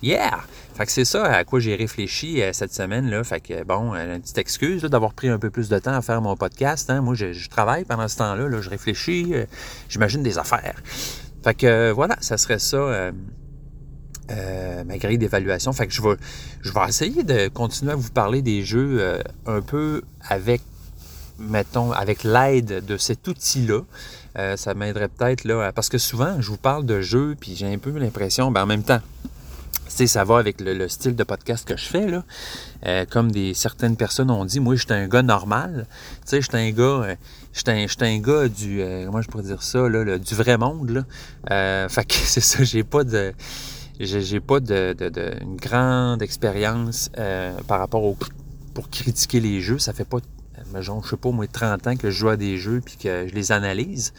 Yeah! Fait que c'est ça à quoi j'ai réfléchi euh, cette semaine. Là. Fait que bon, une petite excuse d'avoir pris un peu plus de temps à faire mon podcast. Hein. Moi, je, travaille pendant ce temps-là. Là, je réfléchis, j'imagine des affaires. Fait que voilà, ça serait ça. ma grille d'évaluation. Fait que je vais, je vais essayer de continuer à vous parler des jeux un peu avec, mettons, avec l'aide de cet outil-là. Euh, ça m'aiderait peut-être là, parce que souvent, je vous parle de jeux, puis j'ai un peu l'impression, ben en même temps, ça va avec le, le style de podcast que je fais, là. Euh, comme des, certaines personnes ont dit, moi, j'étais un gars normal. Tu sais, j'étais un gars, euh, j'étais un, un gars du, comment je pourrais dire ça, là, le- du vrai monde, là. Euh, fait que c'est ça, j'ai pas de, j'ai pas de, de- de- une grande expérience par rapport au, pour critiquer les jeux. Ça fait pas, euh, genre, je sais pas, moi, 30 ans que je joue à des jeux puis que je les analyse.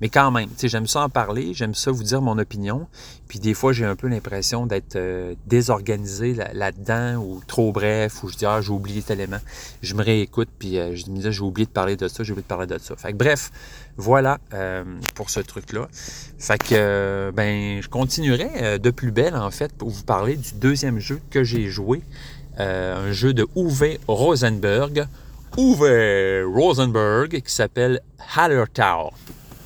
Mais quand même, j'aime ça en parler, j'aime ça vous dire mon opinion. Puis des fois, j'ai un peu l'impression d'être euh, désorganisé là- là-dedans ou trop bref, ou je dis, ah, j'ai oublié tel élément. Je me réécoute, puis euh, je me dis, j'ai oublié de parler de ça, j'ai oublié de parler de ça. Fait que bref, voilà pour ce truc-là. Fait que, ben, je continuerai de plus belle, en fait, pour vous parler du deuxième jeu que j'ai joué. Un jeu de Uwe Rosenberg. Uwe Rosenberg, qui s'appelle Hallertau.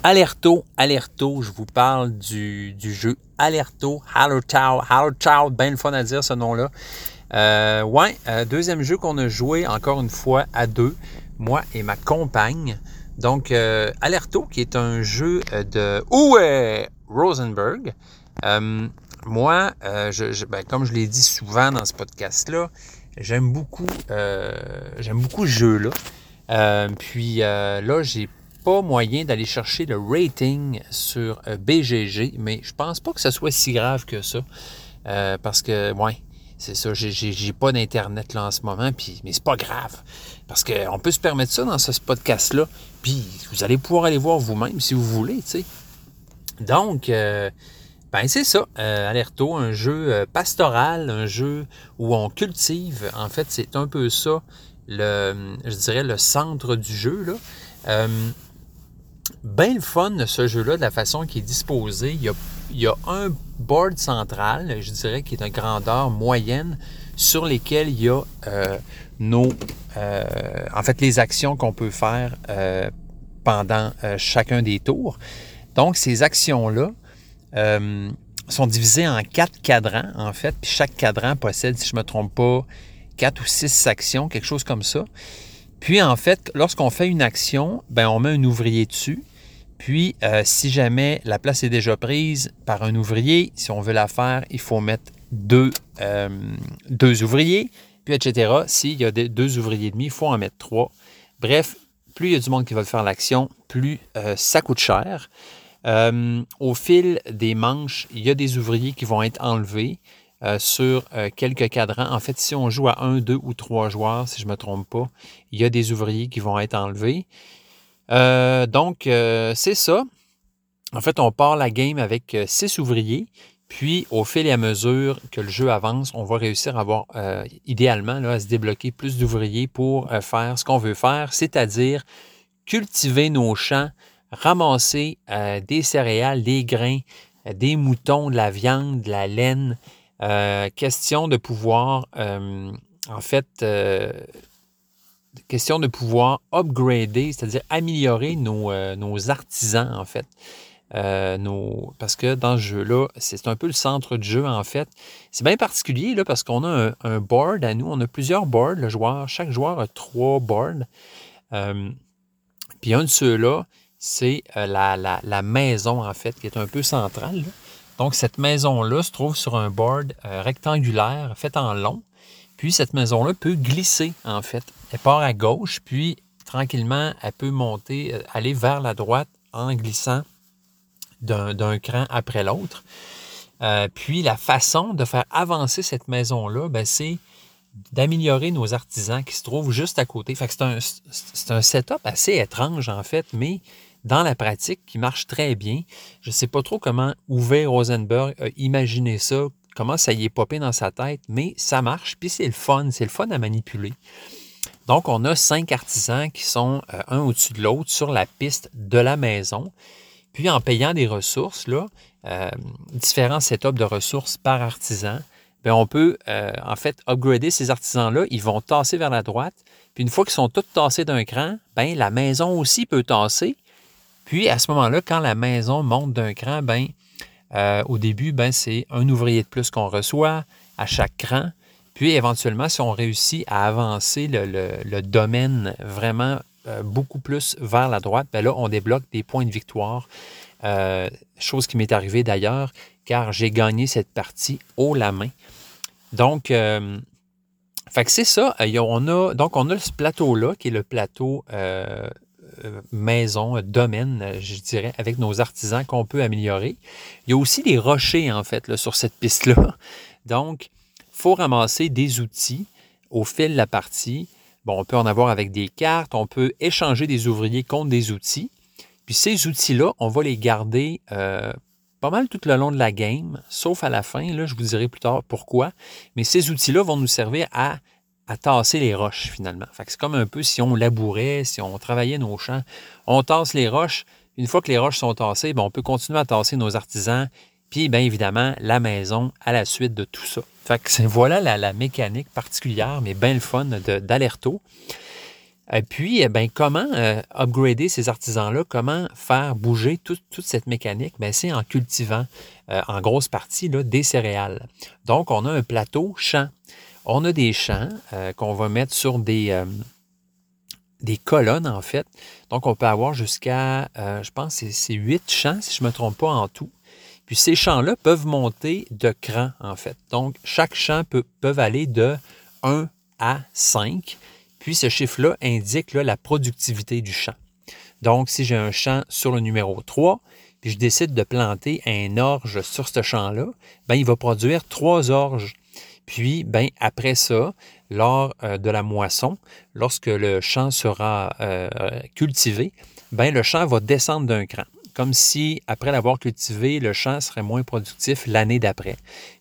Alerto, Alerto, je vous parle du, jeu Alerto, Hallertau, Hallertau, bien le fun à dire ce nom-là. Euh, ouais, euh, deuxième jeu qu'on a joué encore une fois à deux, moi et ma compagne. Donc, euh, Alerto, qui est un jeu de Uwe Rosenberg. Moi, je- ben, comme je l'ai dit souvent dans ce podcast-là, j'aime beaucoup, euh, j'aime beaucoup ce jeu-là. Euh, puis euh, là, j'ai pas moyen d'aller chercher le rating sur BGG, mais je pense pas que ce soit si grave que ça. Parce que, ouais, c'est ça, j'ai- pas d'internet là en ce moment, puis, mais c'est pas grave. Parce qu'on peut se permettre ça dans ce podcast-là, puis vous allez pouvoir aller voir vous-même si vous voulez, tu sais. Donc, ben c'est ça, euh, Alerto, un jeu euh, pastoral, un jeu où on cultive. En fait, c'est un peu ça, le, je dirais, le centre du jeu. Là. Euh, ben le fun, ce jeu-là, de la façon qu'il est disposé. Il y, a, il y a un board central, je dirais, qui est de grandeur moyenne, sur lesquels il y a euh, nos, euh, en fait, les actions qu'on peut faire euh, pendant euh, chacun des tours. Donc, ces actions-là euh, sont divisées en quatre cadrans, en fait, puis chaque cadran possède, si je ne me trompe pas, quatre ou six actions, quelque chose comme ça. Puis, en fait, lorsqu'on fait une action, ben, on met un ouvrier dessus. Puis, euh, si jamais la place est déjà prise par un ouvrier, si on veut la faire, il faut mettre deux, euh, ouvriers, puis etc. S'il y a deux ouvriers et demi, il faut en mettre trois. Bref, plus il y a du monde qui va faire l'action, plus ça coûte cher. Euh, au fil des manches, il y a des ouvriers qui vont être enlevés euh, sur euh, quelques cadrans. En fait, si on joue à un, deux ou trois joueurs, si je ne me trompe pas, il y a des ouvriers qui vont être enlevés. Donc, c'est ça. En fait, on part la game avec six ouvriers. Puis, au fil et à mesure que le jeu avance, on va réussir à avoir, idéalement, là, à se débloquer plus d'ouvriers pour faire ce qu'on veut faire, c'est-à-dire cultiver nos champs, ramasser euh, des céréales, des grains, euh, des moutons, de la viande, de la laine. Euh, question de pouvoir, en fait, question de pouvoir upgrader, c'est-à-dire améliorer nos, artisans, en fait. parce que dans ce jeu-là, c'est un peu le centre du jeu, en fait. C'est bien particulier, là, parce qu'on a un, board à nous. On a plusieurs boards, le joueur. Chaque joueur a trois boards. puis un de ceux-là, c'est euh, la, maison, en fait, qui est un peu centrale. Donc, cette maison-là se trouve sur un board euh, rectangulaire fait en long. Puis, cette maison-là peut glisser, en fait. Elle part à gauche, puis tranquillement, elle peut monter, euh, aller vers la droite en glissant d'un cran après l'autre. puis, la façon de faire avancer cette maison-là, ben, c'est d'améliorer nos artisans qui se trouvent juste à côté. C'est un, setup assez étrange, en fait, mais dans la pratique qui marche très bien. Je ne sais pas trop comment Uwe Rosenberg a imaginé ça, comment ça y est popé dans sa tête, mais ça marche, puis c'est le fun, c'est le fun à manipuler. Donc, on a cinq artisans qui sont euh, un au-dessus de l'autre sur la piste de la maison. Puis, en payant des ressources, là, euh, différents setups de ressources par artisan, bien, on peut euh, en fait upgrader ces artisans-là. Ils vont tasser vers la droite. Puis, une fois qu'ils sont tous tassés d'un cran, bien, la maison aussi peut tasser. Puis à ce moment-là, quand la maison monte d'un cran, ben, euh, au début, ben, c'est un ouvrier de plus qu'on reçoit à chaque cran. Puis éventuellement, si on réussit à avancer le, domaine vraiment euh, beaucoup plus vers la droite, ben là, on débloque des points de victoire. Euh, chose qui m'est arrivée d'ailleurs, car j'ai gagné cette partie haut la main. Donc, c'est ça. On a, donc, on a ce plateau-là, qui est le plateau maison, domaine, je dirais, avec nos artisans qu'on peut améliorer. Il y a aussi des rochers, en fait, sur cette piste-là. Donc, il faut ramasser des outils au fil de la partie. Bon, on peut en avoir avec des cartes, on peut échanger des ouvriers contre des outils. Puis ces outils-là, on va les garder euh, pas mal tout le long de la game, sauf à la fin. Là, je vous dirai plus tard pourquoi. Mais ces outils-là vont nous servir à à tasser les roches finalement. c'est comme un peu si on labourait, si on travaillait nos champs. On tasse les roches. Une fois que les roches sont tassées, ben, on peut continuer à tasser nos artisans. Puis, bien évidemment, la maison à la suite de tout ça. Voilà la, mécanique particulière, mais bien le fun d'Alerto. Et puis, eh ben, comment euh, upgrader ces artisans-là? Comment faire bouger toute cette mécanique? Ben, c'est en cultivant euh, en grosse partie là, des céréales. Donc, on a un plateau champ. On a des champs euh, qu'on va mettre sur des, euh, des colonnes, en fait. Donc, on peut avoir jusqu'à, euh, je pense, c'est huit champs, si je ne me trompe pas, en tout. Puis ces champs-là peuvent monter de cran, en fait. Donc, chaque champ peut aller de 1 à 5. Puis ce chiffre-là indique la productivité du champ. Donc, si j'ai un champ sur le numéro 3, puis je décide de planter un orge sur ce champ-là, ben, il va produire trois orges puis, ben, après ça, lors euh, de la moisson, lorsque le champ sera euh, cultivé, ben, le champ va descendre d'un cran. Comme si, après l'avoir cultivé, le champ serait moins productif l'année d'après.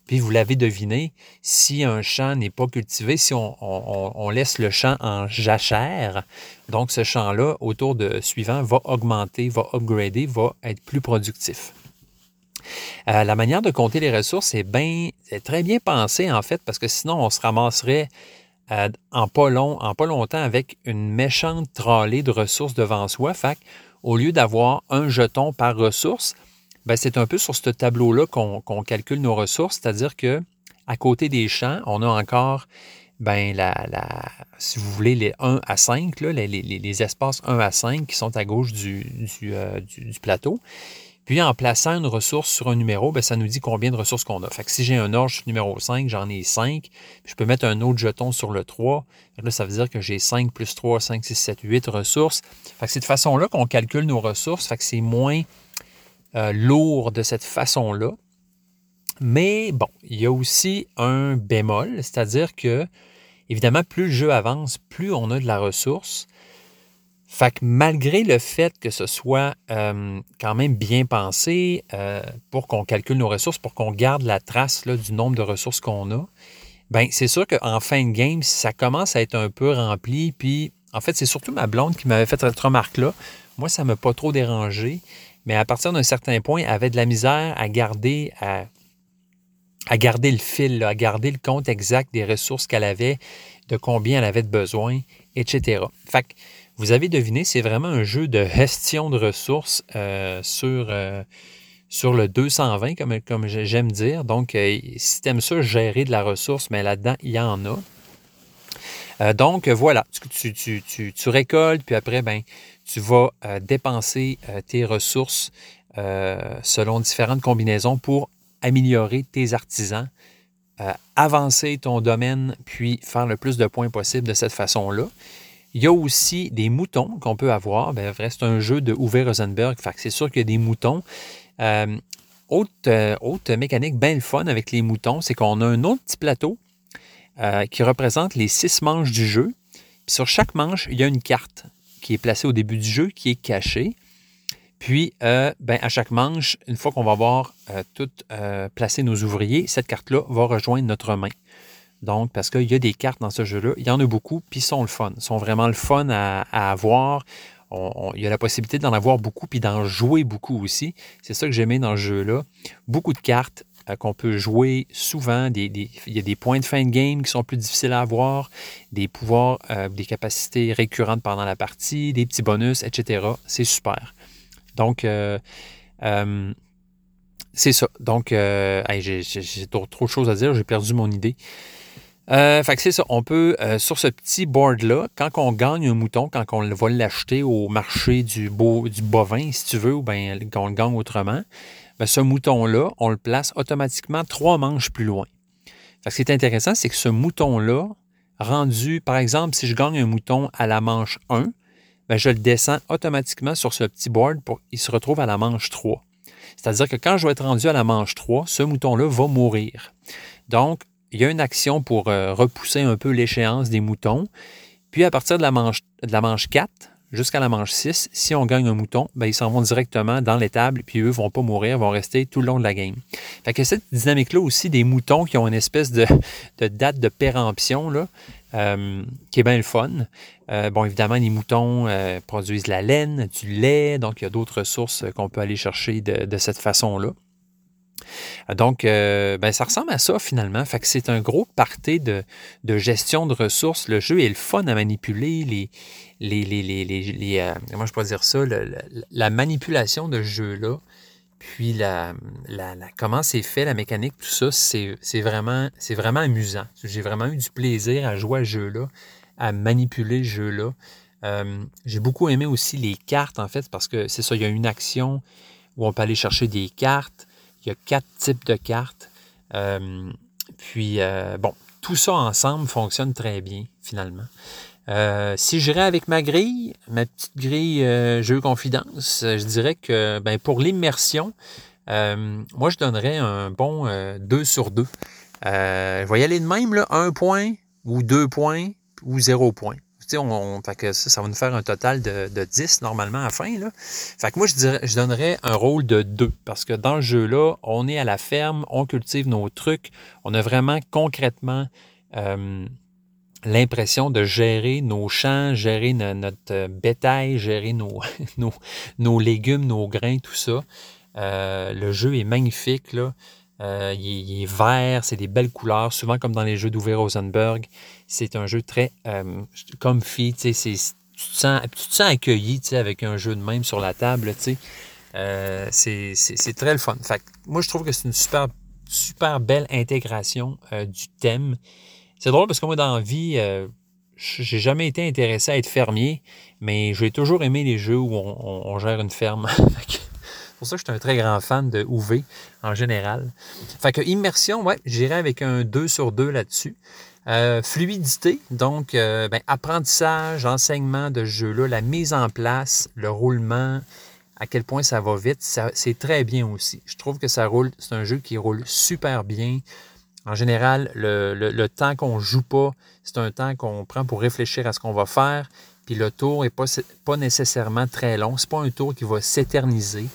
Puis, vous l'avez deviné, si un champ n'est pas cultivé, si on, laisse le champ en jachère, donc ce champ-là, autour de suivant, va augmenter, va upgrader, va être plus productif. Euh, la manière de compter les ressources est, bien, très bien pensée, en fait, parce que sinon, on se ramasserait euh, en, pas en pas longtemps avec une méchante tralée de ressources devant soi. Au lieu d'avoir un jeton par ressource, ben, c'est un peu sur ce tableau-là qu'on calcule nos ressources, c'est-à-dire que à côté des champs, on a encore ben, la, si vous voulez, les 1 à 5, les, espaces 1 à 5 qui sont à gauche du, du euh, plateau. Puis en plaçant une ressource sur un numéro, bien, ça nous dit combien de ressources qu'on a. Fait que si j'ai un orge numéro 5, j'en ai 5. je peux mettre un autre jeton sur le 3. Là, ça veut dire que j'ai 5 plus 3, 5, 6, 7, 8 ressources. Fait que c'est de façon-là qu'on calcule nos ressources. Fait que c'est moins euh, lourd de cette façon-là. Mais bon, il y a aussi un bémol, c'est-à-dire que, évidemment, plus le jeu avance, plus on a de la ressource. Fait que malgré le fait que ce soit euh, quand même bien pensé euh, pour qu'on calcule nos ressources, pour qu'on garde la trace du nombre de ressources qu'on a, ben c'est sûr qu'en fin de game, ça commence à être un peu rempli, puis En fait, c'est surtout ma blonde qui m'avait fait cette remarque-là. Moi, ça ne m'a pas trop dérangé, mais à partir d'un certain point, elle avait de la misère à garder, à, garder le fil, à garder le compte exact des ressources qu'elle avait, de combien elle avait de besoin, etc. Fait que, vous avez deviné, c'est vraiment un jeu de gestion de ressources euh, sur, euh, sur le 220, comme, comme j'aime dire. Donc, euh, si tu aimes ça, gérer de la ressource, mais là-dedans, il y en a. donc, voilà, tu, tu, tu, récoltes, puis après, ben, tu vas dépenser tes ressources selon différentes combinaisons pour améliorer tes artisans, avancer ton domaine, puis faire le plus de points possible de cette façon-là. Il y a aussi des moutons qu'on peut avoir. Ben, c'est un jeu de Uwe Rosenberg. c'est sûr qu'il y a des moutons. Euh, euh, autre, mécanique bien fun avec les moutons, c'est qu'on a un autre petit plateau euh, qui représente les six manches du jeu. Sur chaque manche, il y a une carte qui est placée au début du jeu, qui est cachée. Puis, ben, à chaque manche, une fois qu'on va avoir tout placé nos ouvriers, cette carte-là va rejoindre notre main. Donc, parce qu'il y a des cartes dans ce jeu-là, il y en a beaucoup, puis ils sont le fun. Ils sont vraiment le fun à, avoir. il y a la possibilité d'en avoir beaucoup, puis d'en jouer beaucoup aussi. C'est ça que j'aimais dans ce jeu-là. Beaucoup de cartes euh, qu'on peut jouer souvent. il y a des points de fin de game qui sont plus difficiles à avoir, des pouvoirs, euh, des capacités récurrentes pendant la partie, des petits bonus, etc. C'est super. Donc, euh, c'est ça. Donc, j'ai trop, trop de choses à dire. J'ai perdu mon idée. Euh, fait que c'est ça. On peut, euh, sur ce petit board-là, quand on gagne un mouton, quand on va l'acheter au marché du, du bovin, si tu veux, ou bien qu'on le gagne autrement, ben, ce mouton-là, on le place automatiquement trois manches plus loin. Fait que ce qui est intéressant, c'est que ce mouton-là, rendu, par exemple, si je gagne un mouton à la manche 1, ben, je le descends automatiquement sur ce petit board pour qu'il se retrouve à la manche 3. C'est-à-dire que quand je vais être rendu à la manche 3, ce mouton-là va mourir. Donc, il y a une action pour euh, repousser un peu l'échéance des moutons. Puis à partir de la manche, de la manche 4 jusqu'à la manche 6, si on gagne un mouton, ben, ils s'en vont directement dans l'étable, puis eux ne vont pas mourir, vont rester tout le long de la game. Fait que cette dynamique-là aussi des moutons qui ont une espèce de, date de péremption, là, euh, qui est bien le fun. Euh, bon, évidemment, les moutons produisent de la laine, du lait, donc il y a d'autres ressources qu'on peut aller chercher de cette façon-là. Donc, euh, ben, ça ressemble à ça finalement. Fait c'est un gros party de, gestion de ressources. Le jeu est le fun à manipuler. Les, les, les, les, euh, comment je peux dire ça? la manipulation de ce jeu-là, puis la, comment c'est fait, la mécanique, tout ça, c'est vraiment, vraiment amusant. J'ai vraiment eu du plaisir à jouer à ce jeu-là, à manipuler ce jeu-là. Euh, j'ai beaucoup aimé aussi les cartes, en fait, parce que c'est ça, il y a une action où on peut aller chercher des cartes. Il y a quatre types de cartes. Euh, puis, euh, bon, tout ça ensemble fonctionne très bien, finalement. Euh, si j'irais avec ma grille, ma petite grille jeu confidence, je dirais que ben, pour l'immersion, moi, je donnerais un bon 2 sur 2. je vais y aller de même, là, 1 point ou 2 points ou 0 point que ça, va nous faire un total de, 10 normalement à la fin. Là. Fait moi, je, donnerais un rôle de 2 parce que dans le jeu-là, on est à la ferme, on cultive nos trucs, on a vraiment concrètement euh, l'impression de gérer nos champs, gérer notre bétail, gérer nos, nos, légumes, nos grains, tout ça. Euh, le jeu est magnifique. Euh, il, est, vert, c'est des belles couleurs, souvent comme dans les jeux d'Uwe Rosenberg. C'est un jeu très euh, comfy, tu, te sens, tu sens accueilli avec un jeu de même sur la table. Euh, c'est très le fun. Fait, moi, je trouve que c'est une super, super belle intégration euh, du thème. C'est drôle parce que moi, dans la vie, j'ai jamais été intéressé à être fermier, mais j'ai toujours aimé les jeux où on gère une ferme. pour ça que je suis un très grand fan de UV en général. Fait que immersion, ouais, j'irai avec un 2 sur 2 là-dessus. Euh, fluidité, donc euh, ben, apprentissage, enseignement de jeu-là, la mise en place, le roulement, à quel point ça va vite, c'est très bien aussi. Je trouve que ça roule, c'est un jeu qui roule super bien. En général, le, temps qu'on joue pas, c'est un temps qu'on prend pour réfléchir à ce qu'on va faire. Puis le tour n'est pas, pas nécessairement très long. C'est pas un tour qui va s'éterniser.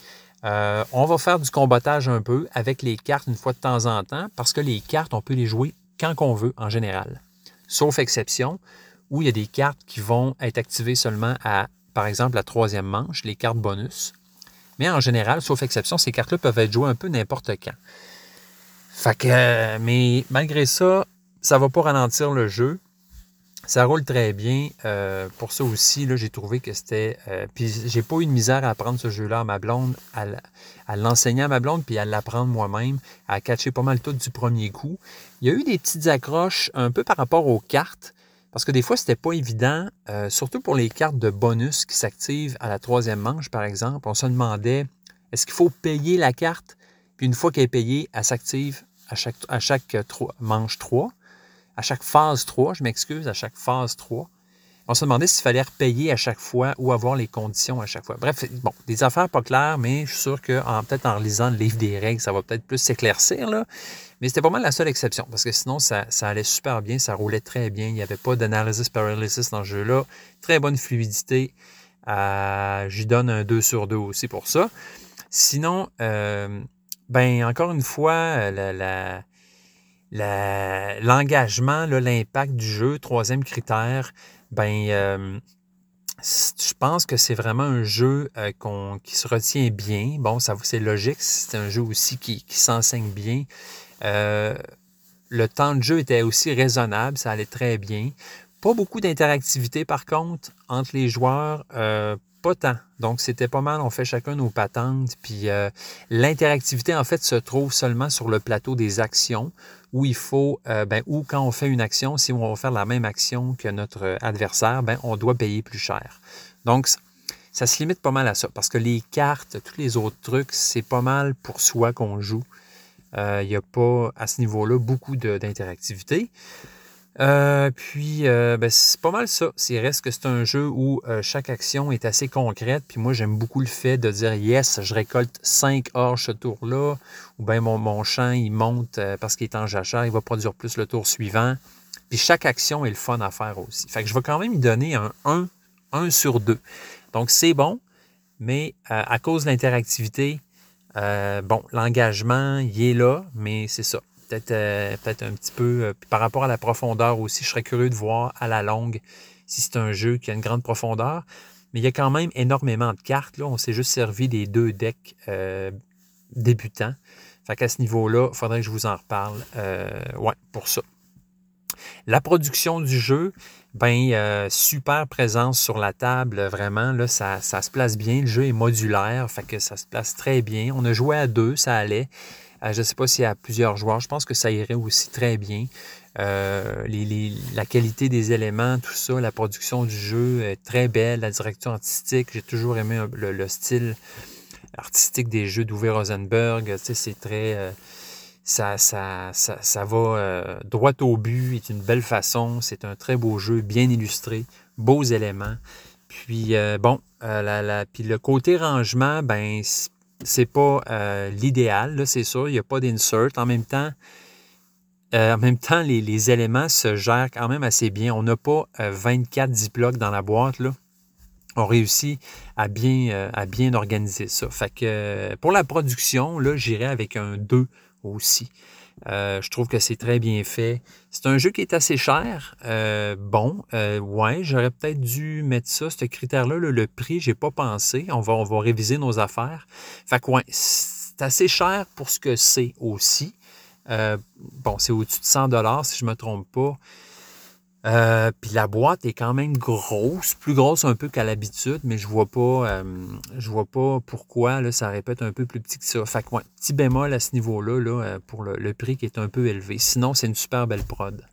Euh, on va faire du combattage un peu avec les cartes une fois de temps en temps parce que les cartes, on peut les jouer quand qu'on veut en général. Sauf exception, où il y a des cartes qui vont être activées seulement à, par exemple, la troisième manche, les cartes bonus. Mais en général, sauf exception, ces cartes-là peuvent être jouées un peu n'importe quand. Fait que, euh, mais malgré ça, ça ne va pas ralentir le jeu. Ça roule très bien. Euh, pour ça aussi, j'ai trouvé que c'était. Euh, puis j'ai pas eu de misère à apprendre ce jeu-là à ma blonde, à, l'enseigner à ma blonde, puis à l'apprendre moi-même, à catcher pas mal tout du premier coup. Il y a eu des petites accroches un peu par rapport aux cartes. Parce que des fois, c'était pas évident, euh, surtout pour les cartes de bonus qui s'activent à la troisième manche, par exemple. On se demandait est-ce qu'il faut payer la carte, puis une fois qu'elle est payée, elle s'active à chaque, à chaque manche 3 à chaque phase 3, je m'excuse, à chaque phase 3. On se demandait s'il fallait repayer à chaque fois ou avoir les conditions à chaque fois. Bref, bon, des affaires pas claires, mais je suis sûr que peut-être en lisant le livre des règles, ça va peut-être plus s'éclaircir. Là. Mais c'était pas mal la seule exception, parce que sinon, ça, allait super bien, ça roulait très bien. Il n'y avait pas d'analysis paralysis dans ce jeu-là. Très bonne fluidité. Euh, J'y donne un 2 sur 2 aussi pour ça. Sinon, euh, ben encore une fois, la l'engagement, l'impact du jeu, troisième critère, ben, euh, je pense que c'est vraiment un jeu euh, qui se retient bien. Bon, ça c'est logique, c'est un jeu aussi qui, s'enseigne bien. Euh, le temps de jeu était aussi raisonnable, ça allait très bien. Pas beaucoup d'interactivité par contre entre les joueurs, pas tant. Donc c'était pas mal, on fait chacun nos patentes. Puis l'interactivité en fait se trouve seulement sur le plateau des actions où il faut, euh, ben, quand on fait une action, si on va faire la même action que notre adversaire, ben, on doit payer plus cher. Donc, ça se limite pas mal à ça, parce que les cartes, tous les autres trucs, c'est pas mal pour soi qu'on joue. Euh, il n'y a pas, à ce niveau-là, beaucoup d'interactivité. Euh, puis, euh, ben, c'est pas mal ça. Il reste que c'est un jeu où euh, chaque action est assez concrète. Puis moi, j'aime beaucoup le fait de dire yes, je récolte 5 orges ce tour-là. Ou bien mon, mon, champ, il monte parce qu'il est en jachère, il va produire plus le tour suivant. Puis chaque action est le fun à faire aussi. Fait que je vais quand même y donner un 1, 1 sur 2. Donc c'est bon, mais à cause de l'interactivité, bon, l'engagement, il est là, mais c'est ça peut-être euh, peut un petit peu. Euh, par rapport à la profondeur aussi, je serais curieux de voir à la longue si c'est un jeu qui a une grande profondeur. Mais il y a quand même énormément de cartes. Là. On s'est juste servi des deux decks euh, débutants. Fait qu'à ce niveau-là, il faudrait que je vous en reparle. pour ça. La production du jeu, ben super présence sur la table, vraiment, là, ça, ça, se place bien. Le jeu est modulaire, fait que ça se place très bien. On a joué à deux, ça allait. Euh, je ne sais pas s'il y a plusieurs joueurs. Je pense que ça irait aussi très bien. Euh, la qualité des éléments, tout ça, la production du jeu est très belle, la direction artistique. J'ai toujours aimé le, style artistique des jeux d'Uwe Rosenberg. Tu sais, c'est très. Euh, ça, va droit au but, est une belle façon. C'est un très beau jeu, bien illustré, beaux éléments. Puis, bon, puis le côté rangement, ben, c'est pas euh, l'idéal, c'est sûr. Il n'y a pas d'insert. En même temps, euh, en même temps, les, éléments se gèrent quand même assez bien. On n'a pas 24 euh, ziplocs dans la boîte. On réussit à bien, à bien organiser ça. Fait que pour la production, j'irai avec un 2 aussi. Euh, je trouve que c'est très bien fait. C'est un jeu qui est assez cher. Euh, bon, euh, ouais, j'aurais peut-être dû mettre ça, ce critère-là, le prix, j'ai pas pensé. On va, on va réviser nos affaires. Fait que, ouais, c'est assez cher pour ce que c'est aussi. bon, c'est au-dessus de 100 si je ne me trompe pas. Euh, puis la boîte est quand même grosse, plus grosse un peu qu'à l'habitude, mais je vois pas, euh, je vois pas pourquoi là, ça répète un peu plus petit que ça. Fait que petit bémol à ce niveau-là là, euh, pour le, prix qui est un peu élevé. Sinon, c'est une super belle prod.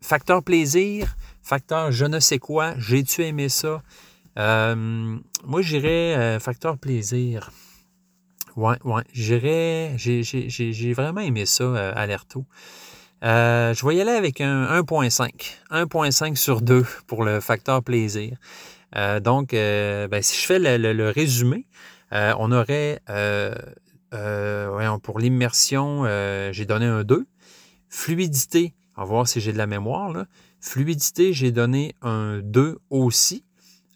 facteur plaisir, facteur je ne sais quoi, j'ai-tu aimé ça? moi, j'irais facteur plaisir. Ouais, ouais, j'irais, j'ai vraiment aimé ça, Alerto. Euh, je vais y aller avec un 1.5. 1.5 sur 2 pour le facteur plaisir. Euh, donc, euh, ben, si je fais le, résumé, on aurait, pour l'immersion, j'ai donné un 2. Fluidité, on va voir si j'ai de la mémoire. Là. Fluidité, j'ai donné un 2 aussi.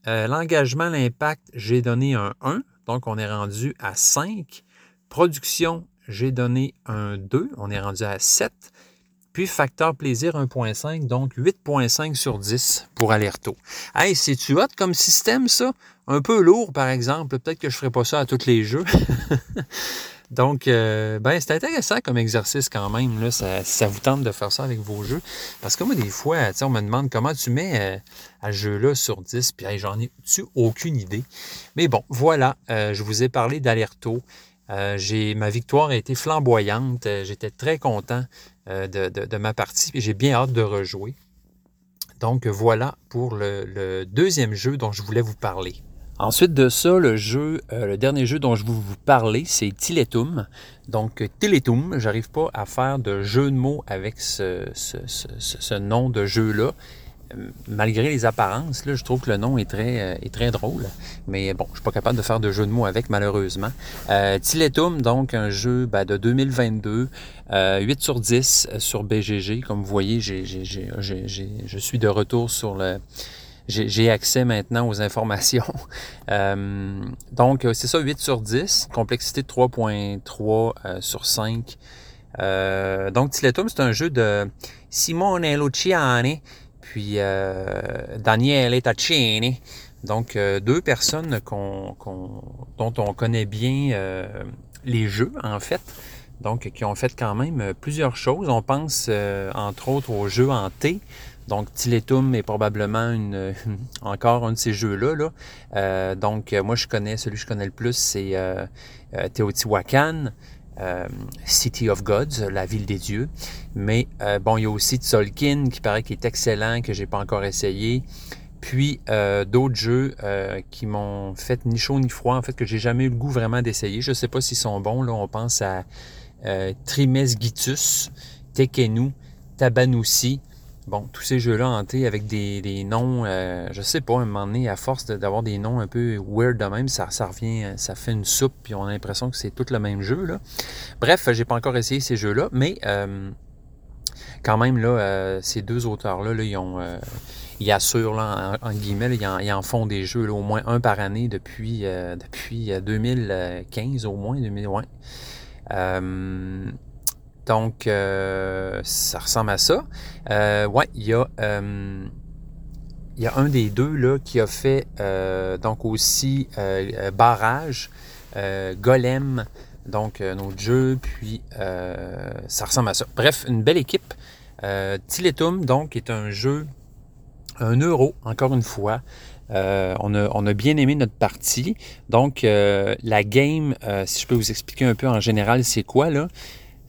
L'engagement, l'impact, j'ai donné un 1. Donc, on est rendu à 5. Production, j'ai donné un 2. On est rendu à 7. Puis facteur plaisir 1.5, donc 8.5 sur 10 pour Alerto. Hey, c'est-tu hot comme système, ça? Un peu lourd, par exemple. Peut-être que je ne ferai pas ça à tous les jeux. donc, euh, ben, c'est intéressant comme exercice quand même, là, ça, ça vous tente de faire ça avec vos jeux. Parce que moi, des fois, on me demande comment tu mets euh, à ce jeu-là sur 10, puis j'en ai-tu aucune idée? Mais bon, voilà, euh, je vous ai parlé d'Alerto. J'ai, ma victoire a été flamboyante. J'étais très content euh, de, ma partie. et J'ai bien hâte de rejouer. Donc voilà pour le, deuxième jeu dont je voulais vous parler. Ensuite de ça, le jeu, euh, le dernier jeu dont je vais vous parler, c'est Tiletum. Donc Tiletum, j'arrive pas à faire de jeu de mots avec ce, ce nom de jeu-là malgré les apparences, là, je trouve que le nom est très, euh, est très drôle. Mais bon, je suis pas capable de faire de jeu de mots avec, malheureusement. Euh, Tiletum, donc un jeu ben, de 2022, 8 sur 10 sur BGG. Comme vous voyez, je suis de retour sur le... J'ai accès maintenant aux informations. Euh, donc, c'est ça, 8 sur 10. Complexité de 3.3 sur 5. donc, Tiletum, c'est un jeu de Simone Luciani puis euh, Daniele Taccini. Donc, euh, deux personnes dont on connaît bien euh, les jeux, en fait. Donc, qui ont fait quand même plusieurs choses. On pense, entre autres, aux jeux en T. Donc, Tiletum est probablement une, encore un de ces jeux-là. Là. donc, moi, je connais, celui que je connais le plus, c'est Teotihuacan. Euh, City of Gods, la ville des dieux. Mais euh, bon, il y a aussi Tzolkin qui paraît qu'il est excellent, que j'ai pas encore essayé. Puis euh, d'autres jeux qui m'ont fait ni chaud ni froid, en fait, que j'ai jamais eu le goût vraiment d'essayer. Je sais pas s'ils sont bons. Là, on pense à Trimesgitus, Tekenu, Tabanoussi, Bon, tous ces jeux-là hantés avec des, noms, euh, je sais pas, à un moment donné, à force d'avoir des noms un peu weird de même, ça, ça revient, ça fait une soupe, puis on a l'impression que c'est tout le même jeu. Là. Bref, j'ai pas encore essayé ces jeux-là, mais euh, quand même, là, euh, ces deux auteurs-là, là, ils ont. ils assurent, là, en, guillemets, ils, en, font des jeux au moins un par année depuis, depuis 2015, au moins, 2020. Donc, euh, ça ressemble à ça. Euh, ouais, il y a... Euh, il y a un des deux là, qui a fait donc aussi Barrage, Golem, donc notre jeu, puis ça ressemble à ça. Bref, une belle équipe. Tiletum, donc, est un jeu, un euro, encore une fois. on, a, on, a, bien aimé notre partie. Donc, la game, si je peux vous expliquer un peu en général, c'est quoi là?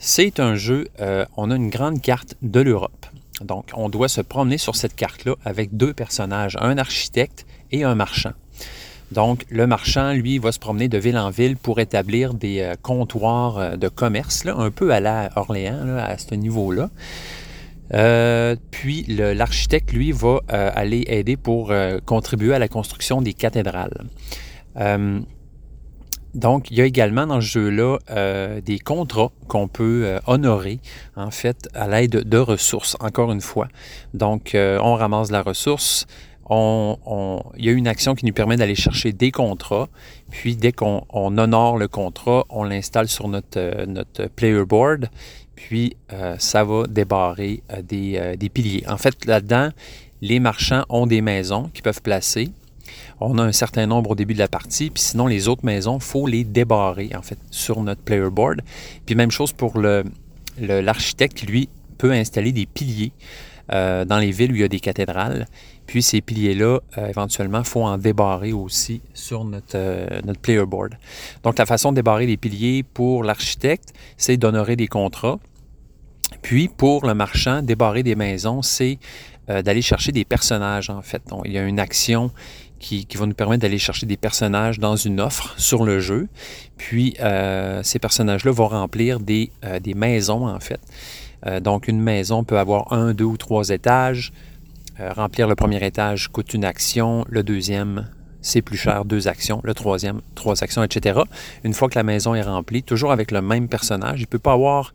C'est un jeu, euh, on a une grande carte de l'Europe. Donc, on doit se promener sur cette carte-là avec deux personnages, un architecte et un marchand. Donc, le marchand, lui, va se promener de ville en ville pour établir des euh, comptoirs euh, de commerce, un peu à la Orléans, à ce niveau-là. puis l'architecte, lui, va aller aider pour contribuer à la construction des cathédrales. Donc, il y a également dans ce jeu-là euh, des contrats qu'on peut euh, honorer, en fait, à l'aide de ressources, encore une fois. Donc, euh, on ramasse la ressource, on, il y a une action qui nous permet d'aller chercher des contrats, puis dès qu'on honore le contrat, on l'installe sur notre, notre player board, puis ça va débarrer des, des piliers. En fait, là-dedans, les marchands ont des maisons qu'ils peuvent placer on a un certain nombre au début de la partie, puis sinon les autres maisons, il faut les débarrer en fait sur notre player board. Puis même chose pour l'architecte lui peut installer des piliers euh, dans les villes où il y a des cathédrales. Puis ces piliers-là, euh, éventuellement, il faut en débarrer aussi sur notre, euh, notre player board. Donc la façon de débarrer les piliers pour l'architecte, c'est d'honorer des contrats. Puis pour le marchand, débarrer des maisons, c'est d'aller chercher des personnages en fait. Il y a une action qui, va nous permettre d'aller chercher des personnages dans une offre sur le jeu. Puis euh, ces personnages-là vont remplir des, euh, maisons en fait. Euh, donc une maison peut avoir un, deux ou trois étages. remplir le premier étage coûte une action, le deuxième c'est plus cher, deux actions, le troisième, trois actions, etc. Une fois que la maison est remplie, toujours avec le même personnage, il ne peut pas avoir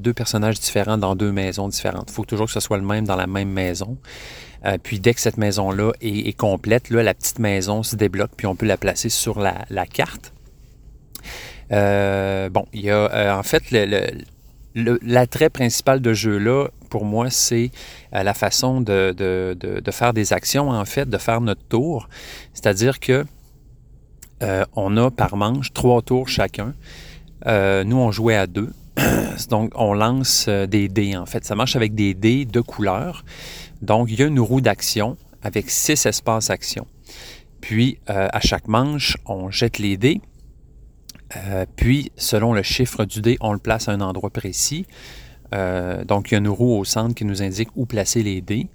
deux personnages différents dans deux maisons différentes. Il faut toujours que ce soit le même dans la même maison. Euh, puis dès que cette maison-là est, complète, là, la petite maison se débloque, puis on peut la placer sur la, carte. Euh, bon, il y a euh, en fait l'attrait principal de jeu-là, pour moi, c'est la façon de, de, faire des actions, en fait, de faire notre tour. C'est-à-dire que on a par manche trois tours chacun. nous, on jouait à deux. Donc, on lance des dés, en fait. Ça marche avec des dés de couleur. Donc, il y a une roue d'action avec six espaces action. Puis, euh, à chaque manche, on jette les dés. Euh, puis, selon le chiffre du dé, on le place à un endroit précis. Euh, donc, il y a une roue au centre qui nous indique où placer les dés.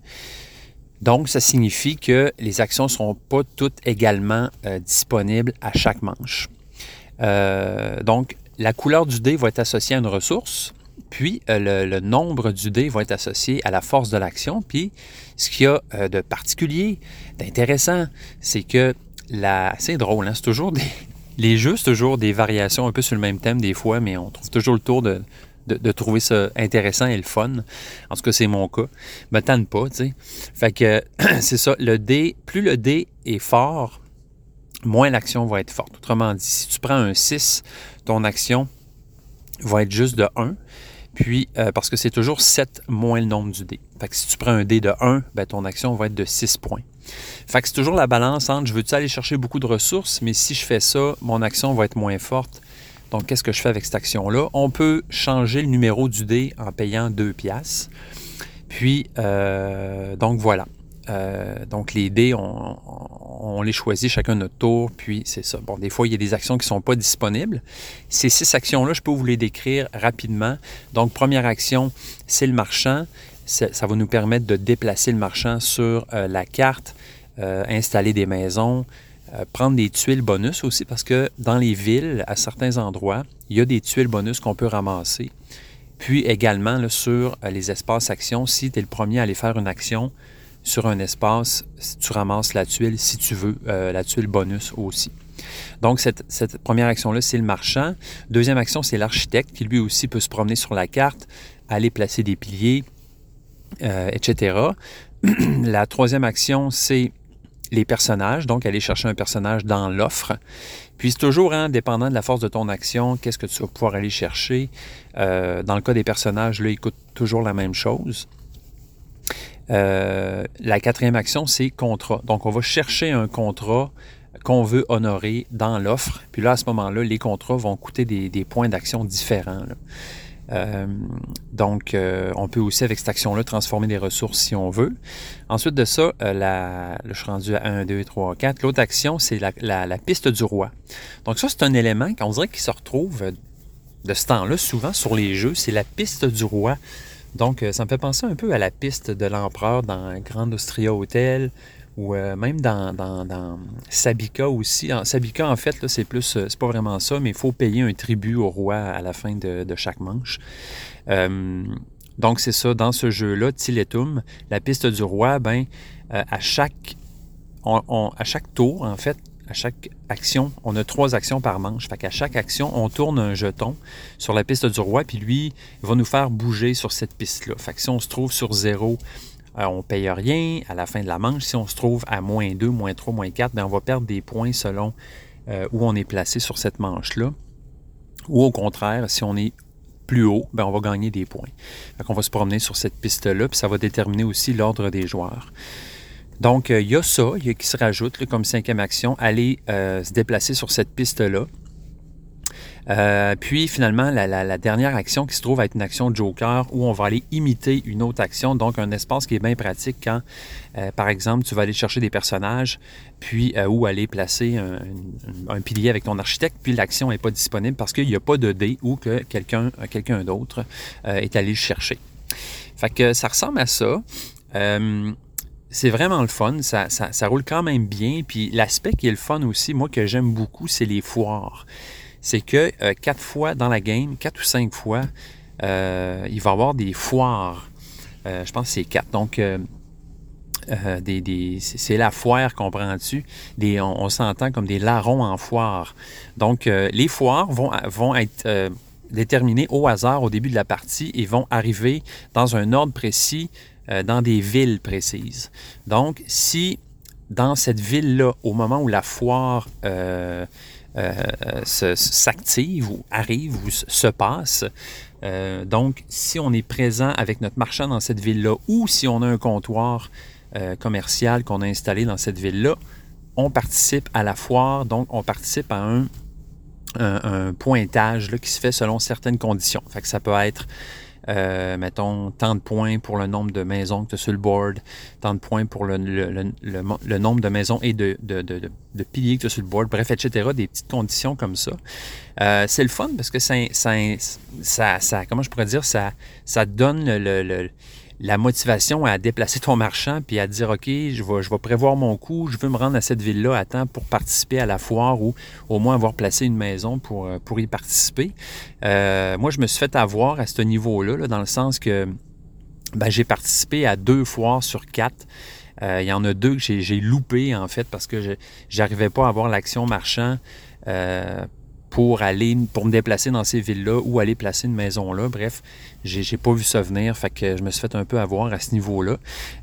Donc, ça signifie que les actions ne seront pas toutes également disponibles à chaque manche. donc, la couleur du dé va être associée à une ressource. Puis euh, le, nombre du dé va être associé à la force de l'action. Puis ce qu'il y a euh, de particulier, d'intéressant, c'est que la... c'est drôle, hein? c'est toujours des... les jeux, toujours des variations un peu sur le même thème des fois, mais on trouve toujours le tour de, de, trouver ça intéressant et le fun. En tout cas, c'est mon cas. Me tente pas, tu sais. Fait que c'est ça, le dé, plus le dé est fort, moins l'action va être forte. Autrement dit, si tu prends un 6, ton action va être juste de 1. Puis, euh, parce que c'est toujours 7 moins le nombre du dé. Fait que si tu prends un dé de 1, ben, ton action va être de 6 points. Fait que c'est toujours la balance entre je veux-tu aller chercher beaucoup de ressources, mais si je fais ça, mon action va être moins forte. Donc, qu'est-ce que je fais avec cette action-là? On peut changer le numéro du dé en payant 2 piastres. Puis, euh, donc voilà. Euh, donc, les dés, on, les choisit chacun notre tour, puis c'est ça. Bon, des fois, il y a des actions qui ne sont pas disponibles. Ces six actions-là, je peux vous les décrire rapidement. Donc, première action, c'est le marchand. Ça, va nous permettre de déplacer le marchand sur euh, la carte, euh, installer des maisons, prendre des tuiles bonus aussi, parce que dans les villes, à certains endroits, il y a des tuiles bonus qu'on peut ramasser. Puis également sur les espaces actions, si tu es le premier à aller faire une action, sur un espace, tu ramasses la tuile si tu veux, euh, la tuile bonus aussi. Donc, cette, première action-là, c'est le marchand. Deuxième action, c'est l'architecte qui lui aussi peut se promener sur la carte, aller placer des piliers, euh, etc. la troisième action, c'est les personnages, donc aller chercher un personnage dans l'offre. Puis c'est toujours hein, dépendant de la force de ton action, qu'est-ce que tu vas pouvoir aller chercher. Euh, dans le cas des personnages, là, ils coûtent toujours la même chose. Euh, la quatrième action, c'est contrat. Donc, on va chercher un contrat qu'on veut honorer dans l'offre. Puis là, à ce moment-là, les contrats vont coûter des, points d'action différents. Euh, donc, euh, on peut aussi, avec cette action-là, transformer des ressources si on veut. Ensuite de ça, je suis rendu à 1, 2, 3, 4. L'autre action, c'est la, piste du roi. Donc, ça, c'est un élément qu'on dirait qu'il se retrouve de ce temps-là souvent sur les jeux. C'est la piste du roi. Donc, euh, ça me fait penser un peu à la piste de l'empereur dans Grand Austria Hotel ou euh, même dans, Sabika aussi. En, Sabika, en fait, c'est plus, euh, c'est pas vraiment ça, mais il faut payer un tribut au roi à la fin de, chaque manche. donc, c'est ça, dans ce jeu-là, Tiletum, la piste du roi, ben, à, chaque, à chaque tour, en fait, à chaque action, on a trois actions par manche. Fait qu'à chaque action, on tourne un jeton sur la piste du roi, puis lui va nous faire bouger sur cette piste-là. Fait que si on se trouve sur zéro, on euh, on paye rien à la fin de la manche. Si on se trouve à moins 2, moins 3, moins 4, bien, on va perdre des points selon euh, où on est placé sur cette manche-là. Ou au contraire, si on est plus haut, bien, on va gagner des points. Fait qu'on va se promener sur cette piste-là, puis ça va déterminer aussi l'ordre des joueurs. Donc, euh, il y a ça qui se rajoute comme cinquième action, aller euh, se déplacer sur cette piste-là. Euh, puis finalement, la, dernière action qui se trouve être une action Joker où on va aller imiter une autre action, donc un espace qui est bien pratique quand, par exemple, tu vas aller chercher des personnages, puis ou aller placer un, pilier avec ton architecte, puis l'action n'est pas disponible parce qu'il n'y a pas de dé ou que quelqu'un quelqu'un d'autre est allé le chercher. Fait que ça ressemble à ça c'est vraiment le fun. Ça, roule quand même bien. Puis l'aspect qui est le fun aussi, moi, que j'aime beaucoup, c'est les foires. C'est que euh, quatre fois dans la game, quatre ou cinq fois, euh, il va y avoir des foires. Euh, je pense que c'est quatre. Donc, c'est la foire dessus. Des, on, s'entend comme des larrons en foire. Donc, les foires vont, vont être déterminées au hasard au début de la partie et vont arriver dans un ordre précis euh, dans des villes précises. Donc, si dans cette ville-là, au moment où la foire euh, euh, s'active ou arrive ou se passe, donc, si on est présent avec notre marchand dans cette ville-là ou si on a un comptoir commercial qu'on a installé dans cette ville-là, on participe à la foire, donc on participe à un, un, pointage qui se fait selon certaines conditions. Fait que ça peut être euh, mettons, tant de points pour le nombre de maisons que tu as sur le board, tant de points pour le, nombre de maisons et de, piliers que tu as sur le board, bref, etc. Des petites conditions comme ça. Euh, c'est le fun parce que ça, ça, ça, comment je pourrais dire, ça, ça donne le, la motivation à déplacer ton marchand puis à dire OK, je vais, je vais prévoir mon coût, je veux me rendre à cette ville-là à temps pour participer à la foire ou au moins avoir placé une maison pour, euh, y participer. Euh, moi, je me suis fait avoir à ce niveau-là, dans le sens que ben, j'ai participé à deux foires sur quatre. Euh, il y en a deux que j'ai loupé en fait parce que je n'arrivais pas à avoir l'action marchand pour aller, pour me déplacer dans ces villes-là ou aller placer une maison là. Bref, j'ai pas vu ça venir, fait que je me suis fait un peu avoir à ce niveau-là.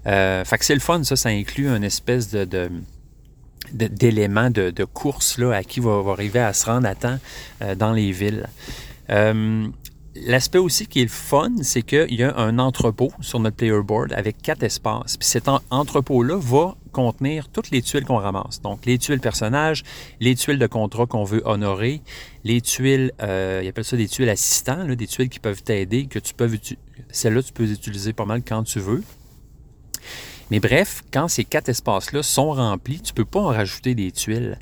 Euh, fait que c'est le fun, ça, ça inclut une espèce de, d'éléments de, course là, à qui va, va, arriver à se rendre à temps euh, dans les villes. Euh, L'aspect aussi qui est le fun, c'est qu'il y a un entrepôt sur notre player board avec quatre espaces. Puis cet entrepôt-là va contenir toutes les tuiles qu'on ramasse. Donc, les tuiles personnages, les tuiles de contrat qu'on veut honorer, les tuiles, euh, ils appellent ça des tuiles assistants, des tuiles qui peuvent t'aider, que tu peux celles-là, tu peux utiliser pas mal quand tu veux. Mais bref, quand ces quatre espaces-là sont remplis, tu ne peux pas en rajouter des tuiles.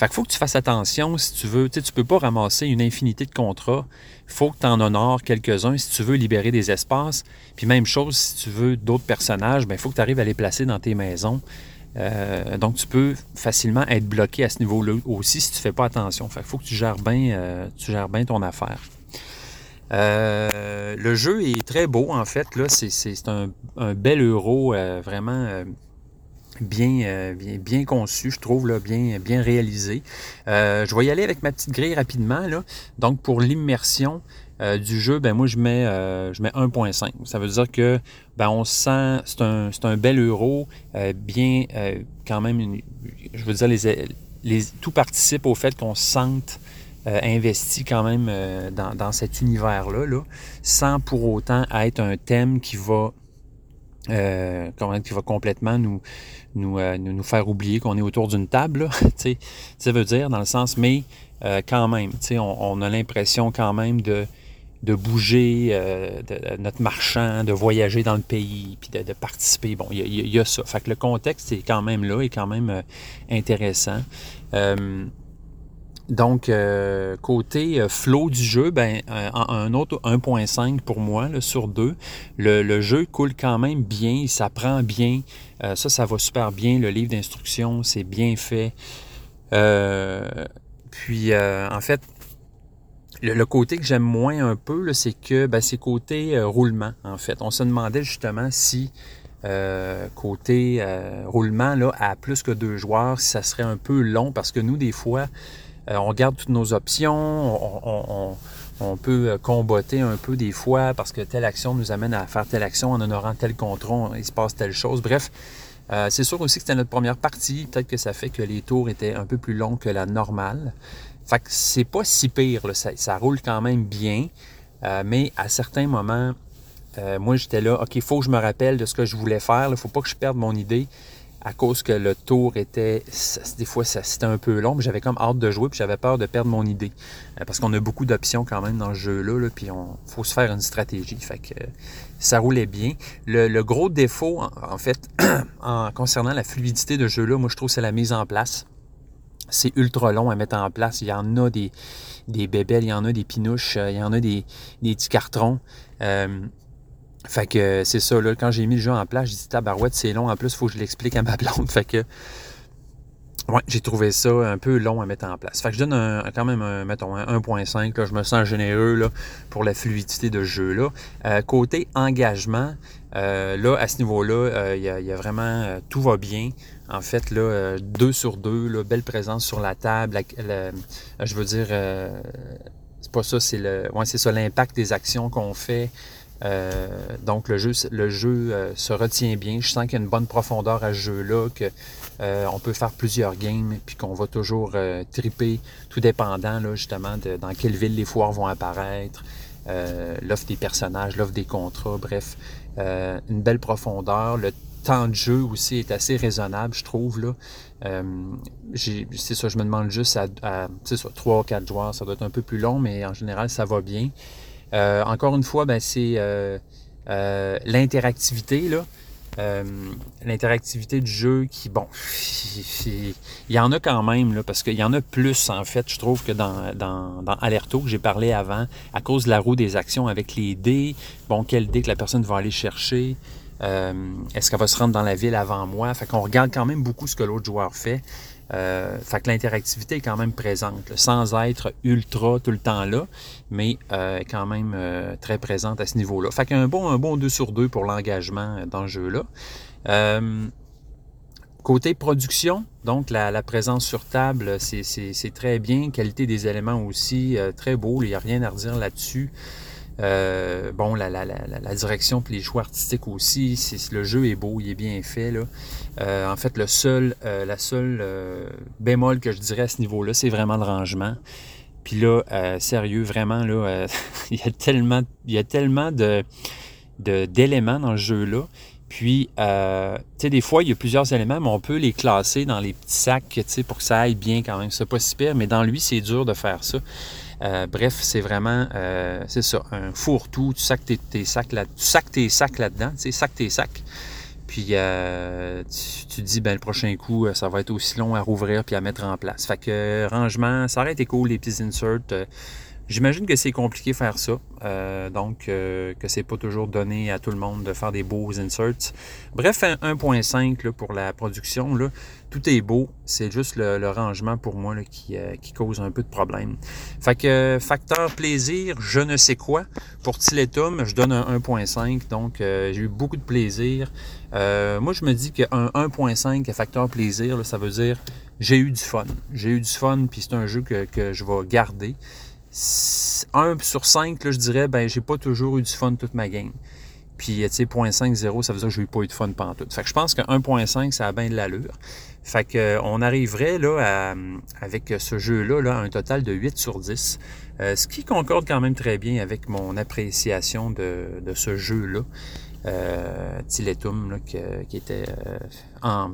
Fait qu'il faut que tu fasses attention si tu veux. Tu ne peux pas ramasser une infinité de contrats. Il faut que tu en honores quelques-uns si tu veux libérer des espaces. Puis même chose, si tu veux d'autres personnages, il ben, faut que tu arrives à les placer dans tes maisons. Euh, donc, tu peux facilement être bloqué à ce niveau-là aussi si tu ne fais pas attention. Qu'il faut que tu gères bien, euh, tu gères ton affaire. Euh, le jeu est très beau, en fait. Là, c'est un, bel euro, vraiment euh, bien, bien, conçu, je trouve, là, bien, bien réalisé. Euh, je vais y aller avec ma petite grille rapidement. Là. Donc, pour l'immersion euh, du jeu, ben moi, je mets, mets 1.5. Ça veut dire que ben, on sent, c'est un, un, bel euro, bien, quand même, je veux dire, les, les, tout participe au fait qu'on se sente investi quand même dans, dans, cet univers-là, là, sans pour autant être un thème qui va qui va complètement nous, nous, euh, nous, faire oublier qu'on est autour d'une table. ça veut dire dans le sens, mais euh, quand même, on, on a l'impression quand même de, de bouger euh, de, notre marchand, de voyager dans le pays, puis de, participer. Bon, il y, y, a ça. Fait que le contexte est quand même là, est quand même intéressant. Donc, euh, côté euh, flow du jeu, ben, euh, un autre 1.5 pour moi sur deux. Le, jeu coule quand même bien, il s'apprend bien. ça, ça va super bien. Le livre d'instruction, c'est bien fait. puis, en fait, le, côté que j'aime moins un peu, c'est que ben, c'est côté roulement, en fait. On se demandait justement si côté roulement, là, à plus que deux joueurs, ça serait un peu long, parce que nous, des fois, on garde toutes nos options, on, peut euh, comboter un peu des fois parce que telle action nous amène à faire telle action en honorant tel contrôle, il se passe telle chose. Bref, euh, c'est sûr aussi que c'était notre première partie. Peut-être que ça fait que les tours étaient un peu plus longs que la normale. Fait que c'est pas si pire, Ça, roule quand même bien. mais à certains moments, moi j'étais là, OK, il faut que je me rappelle de ce que je voulais faire. Il faut pas que je perde mon idée à cause que le tour était, des fois, c'était un peu long, mais j'avais comme hâte de jouer, puis j'avais peur de perdre mon idée. Euh, parce qu'on a beaucoup d'options quand même dans ce jeu-là, là, puis on faut se faire une stratégie. Fait que ça roulait bien. Le, gros défaut, en, fait, en concernant la fluidité de ce jeu-là, moi, je trouve c'est la mise en place. C'est ultra long à mettre en place. Il y en a des, des bébelles, il y en a des pinouches, euh, il y en a des, des petits cartons. Euh, fait que c'est ça, là, quand j'ai mis le jeu en place, j'ai dit tabarouette, c'est long, en plus, il faut que je l'explique à ma blonde. Fait que ouais, j'ai trouvé ça un peu long à mettre en place. Fait que je donne quand même un, mettons, un 1.5, je me sens généreux là, pour la fluidité de ce jeu-là. Euh, côté engagement, euh, là, à ce niveau-là, euh, il y, a vraiment tout va bien. En fait, là, deux sur deux, là, belle présence sur la table. je veux dire, c'est pas ça, c'est le. Ouais, c'est ça, l'impact des actions qu'on fait. Euh, donc le jeu, le jeu euh, se retient bien. Je sens qu'il y a une bonne profondeur à ce jeu-là, qu'on euh, peut faire plusieurs games, puis qu'on va toujours triper, tout dépendant justement de dans quelle ville les foires vont apparaître. l'offre des personnages, l'offre des contrats, bref, une belle profondeur. Le temps de jeu aussi est assez raisonnable, je trouve. C'est ça, je me demande juste à, à 3 ou 4 joueurs, ça doit être un peu plus long, mais en général, ça va bien. Encore une fois, ben, c'est l'interactivité. là. Euh, l'interactivité du jeu qui, bon, il y en a quand même, là, parce qu'il y en a plus, en fait, je trouve, que dans, dans, dans Alerto, que j'ai parlé avant, à cause de la roue des actions avec les dés. Bon, quel dé que la personne va aller chercher? Euh, est-ce qu'elle va se rendre dans la ville avant moi? Fait qu'on regarde quand même beaucoup ce que l'autre joueur fait. Euh, fait que l'interactivité est quand même présente, sans être ultra tout le temps là, mais euh, quand même euh, très présente à ce niveau-là. Fait qu'un bon, un bon 2 sur 2 pour l'engagement dans ce jeu-là. côté production, donc la, présence sur table, c'est très bien. Qualité des éléments aussi, très beau, il n'y a rien à redire là-dessus. Euh, bon, la, direction puis les choix artistiques aussi. Le jeu est beau, il est bien fait. Là. Euh, en fait, le seul, euh, la seule bémol que je dirais à ce niveau-là, c'est vraiment le rangement. Puis là, sérieux, vraiment, là, il y a tellement, y a tellement de, d'éléments dans ce jeu-là. Puis, tu sais, des fois, il y a plusieurs éléments, mais on peut les classer dans les petits sacs, tu sais, pour que ça aille bien quand même. C'est pas si pire, mais dans lui, c'est dur de faire ça. Euh, bref, c'est vraiment, euh, c'est ça, un fourre-tout. Tu sacs tes, sacs là, tu sacs tes sacs là-dedans, tu sais, sacs tes sacs. Puis euh, tu, dis, ben le prochain coup, ça va être aussi long à rouvrir puis à mettre en place. Fait que rangement, ça aurait été cool, les petits inserts. J'imagine que c'est compliqué faire ça, euh, donc euh, que c'est pas toujours donné à tout le monde de faire des beaux inserts. Bref, 1.5 pour la production, là, tout est beau, c'est juste le, rangement pour moi là, qui, euh, qui, cause un peu de problème. Fait que facteur plaisir, je ne sais quoi. Pour Tiletum, je donne un 1.5, donc j'ai eu beaucoup de plaisir. moi, je me dis qu'un 1.5 facteur plaisir, ça veut dire j'ai eu du fun. J'ai eu du fun, puis c'est un jeu que, que je vais garder. 1 sur 5, là, je dirais, ben, j'ai pas toujours eu du fun toute ma game. Puis, tu sais, 0.5-0, ça veut dire que j'ai pas eu de fun pendant tout. Fait que je pense que 1.5, ça a bien de l'allure. Fait que, euh, on arriverait, là, avec ce jeu-là, là, à un total de 8 sur 10. Euh, ce qui concorde quand même très bien avec mon appréciation de, ce jeu-là. Euh, Tiletum, qui, était euh, en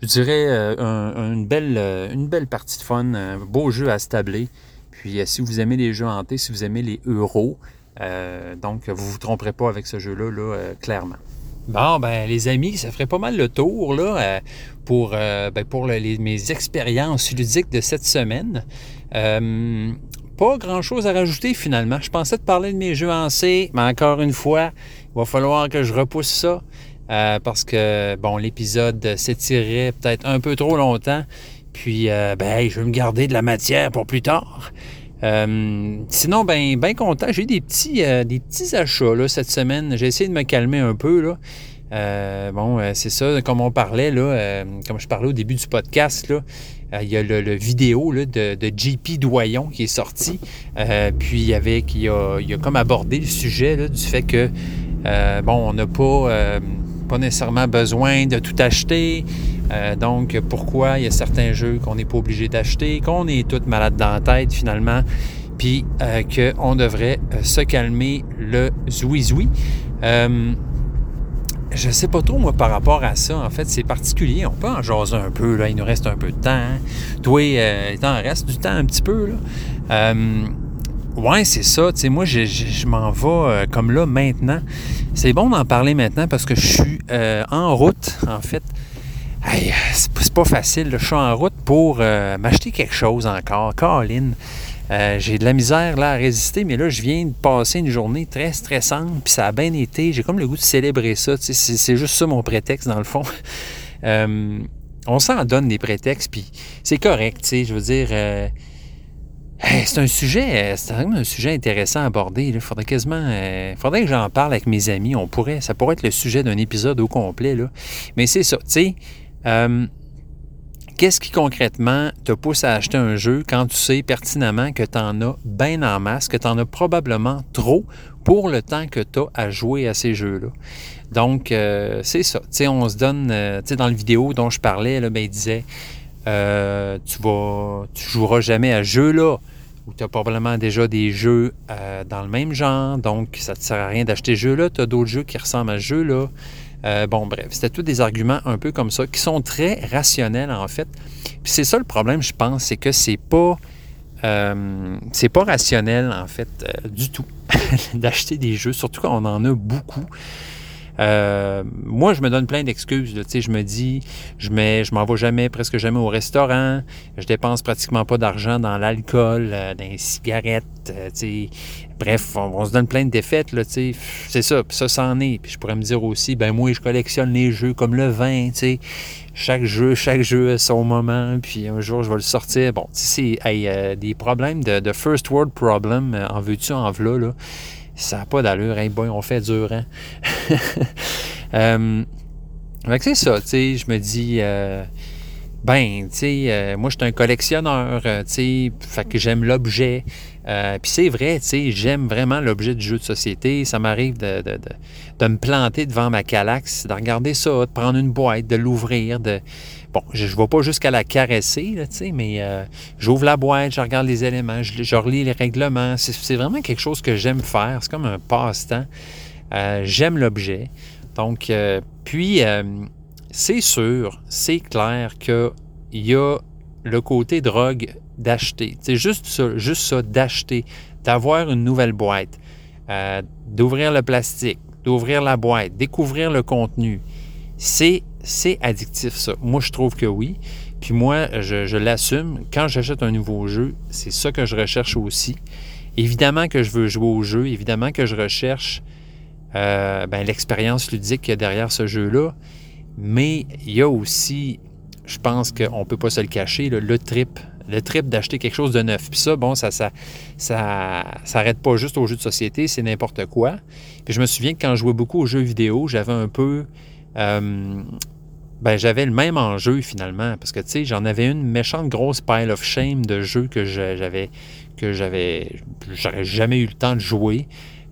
je dirais une, belle, une belle partie de fun, un beau jeu à se tabler. Puis euh, si vous aimez les jeux hantés, si vous aimez les euros, euh, donc vous ne vous tromperez pas avec ce jeu-là, là, euh, clairement. Bon, ben les amis, ça ferait pas mal le tour là, pour, ben, pour mes expériences ludiques de cette semaine. pas grand-chose à rajouter finalement. Je pensais te parler de mes jeux en C, mais encore une fois, il va falloir que je repousse ça. parce que, bon, l'épisode s'étirerait peut-être un peu trop longtemps. Puis, euh, ben, je vais me garder de la matière pour plus tard. Euh, sinon, ben, ben content. J'ai des petits, euh, des petits achats là, cette semaine. J'ai essayé de me calmer un peu. Là. bon, c'est ça, comme on parlait, là, comme je parlais au début du podcast, là, il y a le, vidéo là, de, de, JP Doyon qui est sorti. puis avait, il, a, il a comme abordé le sujet là, du fait que, bon, on n'a pas pas nécessairement besoin de tout acheter. Euh, donc, pourquoi il y a certains jeux qu'on n'est pas obligé d'acheter, qu'on est tous malades dans la tête finalement, puis euh, qu'on devrait euh, se calmer le zouizoui. Euh, je sais pas trop, moi, par rapport à ça. En fait, c'est particulier. On peut en jaser un peu, là. Il nous reste un peu de temps. Hein. Toi, il t'en reste du temps un petit peu, là. Ouais, c'est ça. Tu sais, moi, je, m'en vais euh, comme là maintenant. C'est bon d'en parler maintenant parce que je suis euh, en route, en fait. C'est pas facile. Je suis en route pour euh, m'acheter quelque chose encore. Caroline, j'ai de la misère là à résister, mais là, je viens de passer une journée très stressante, puis ça a bien été. J'ai comme le goût de célébrer ça. Tu sais, c'est juste ça mon prétexte, dans le fond. on s'en donne des prétextes, puis c'est correct. Tu sais, je veux dire c'est un sujet, c'est un sujet intéressant à aborder. Il faudrait quasiment, euh, faudrait que j'en parle avec mes amis. On pourrait, ça pourrait être le sujet d'un épisode au complet là. Mais c'est ça, tu sais. Euh, qu'est-ce qui concrètement te pousse à acheter un jeu quand tu sais pertinemment que tu en as bien en masse, que tu as probablement trop pour le temps que tu as à jouer à ces jeux-là? Donc, euh, c'est ça. Tu sais, on se donne, tu sais, dans la vidéo dont je parlais, ben, il disait euh, tu vas, joueras jamais à ce jeu-là. ou tu as probablement déjà des jeux euh, dans le même genre, donc ça ne te sert à rien d'acheter ce jeu-là. Tu as d'autres jeux qui ressemblent à ce jeu-là. Euh, bon, bref, c'était tous des arguments un peu comme ça, qui sont très rationnels en fait. Puis c'est ça le problème, je pense, c'est que c'est pas. C'est pas rationnel en fait du tout d'acheter des jeux, surtout quand on en a beaucoup. Euh, moi, je me donne plein d'excuses. Je me dis, je ne je m'en jamais, presque jamais au restaurant. Je dépense pratiquement pas d'argent dans l'alcool, euh, dans les cigarettes. Euh, Bref, on, se donne plein de défaites. C'est ça, ça, c'en est. Puis je pourrais me dire aussi, ben moi, je collectionne les jeux comme le vin. sais Chaque jeu, chaque jeu a son moment. Puis un jour, je vais le sortir. Bon, c'est hey, des problèmes de, first world problem. En veux-tu, en v'là, là ça n'a pas d'allure. Hey boy, on fait dur, hein? euh, c'est ça, tu sais, je me dis, euh, ben, tu sais, euh, moi, je suis un collectionneur, euh, tu sais, fait que j'aime l'objet. Puis c'est vrai, tu sais, j'aime vraiment l'objet du jeu de société. Ça m'arrive de, me planter devant ma Calax, de regarder ça, de prendre une boîte, de l'ouvrir, de Je ne vais pas jusqu'à la caresser, là, mais euh, j'ouvre la boîte, je regarde les éléments, je, relis les règlements. C'est vraiment quelque chose que j'aime faire. C'est comme un passe-temps. Euh, j'aime l'objet. Donc, euh, puis, c'est sûr, c'est clair qu'il y a le côté drogue d'acheter. C'est juste ça, juste ça, d'acheter, d'avoir une nouvelle boîte, d'ouvrir le plastique, d'ouvrir la boîte, découvrir le contenu. C'est c'est addictif, ça. Moi, je trouve que oui. Puis moi, je, l'assume. Quand j'achète un nouveau jeu, c'est ça que je recherche aussi. Évidemment que je veux jouer au jeu, évidemment que je recherche euh, ben, l'expérience ludique qu'il y a derrière ce jeu-là. Mais il y a aussi, je pense qu'on ne peut pas se le cacher, le trip. Le trip d'acheter quelque chose de neuf. Puis ça, bon, ça ça, ça, s'arrête pas juste aux jeux de société, c'est n'importe quoi. Puis je me souviens que quand je jouais beaucoup aux jeux vidéo, j'avais un peu euh, ben, j'avais le même enjeu finalement. Parce que, tu sais, j'en avais une méchante grosse pile of shame de jeux que j'avais, que j'avais, j'aurais jamais eu le temps de jouer.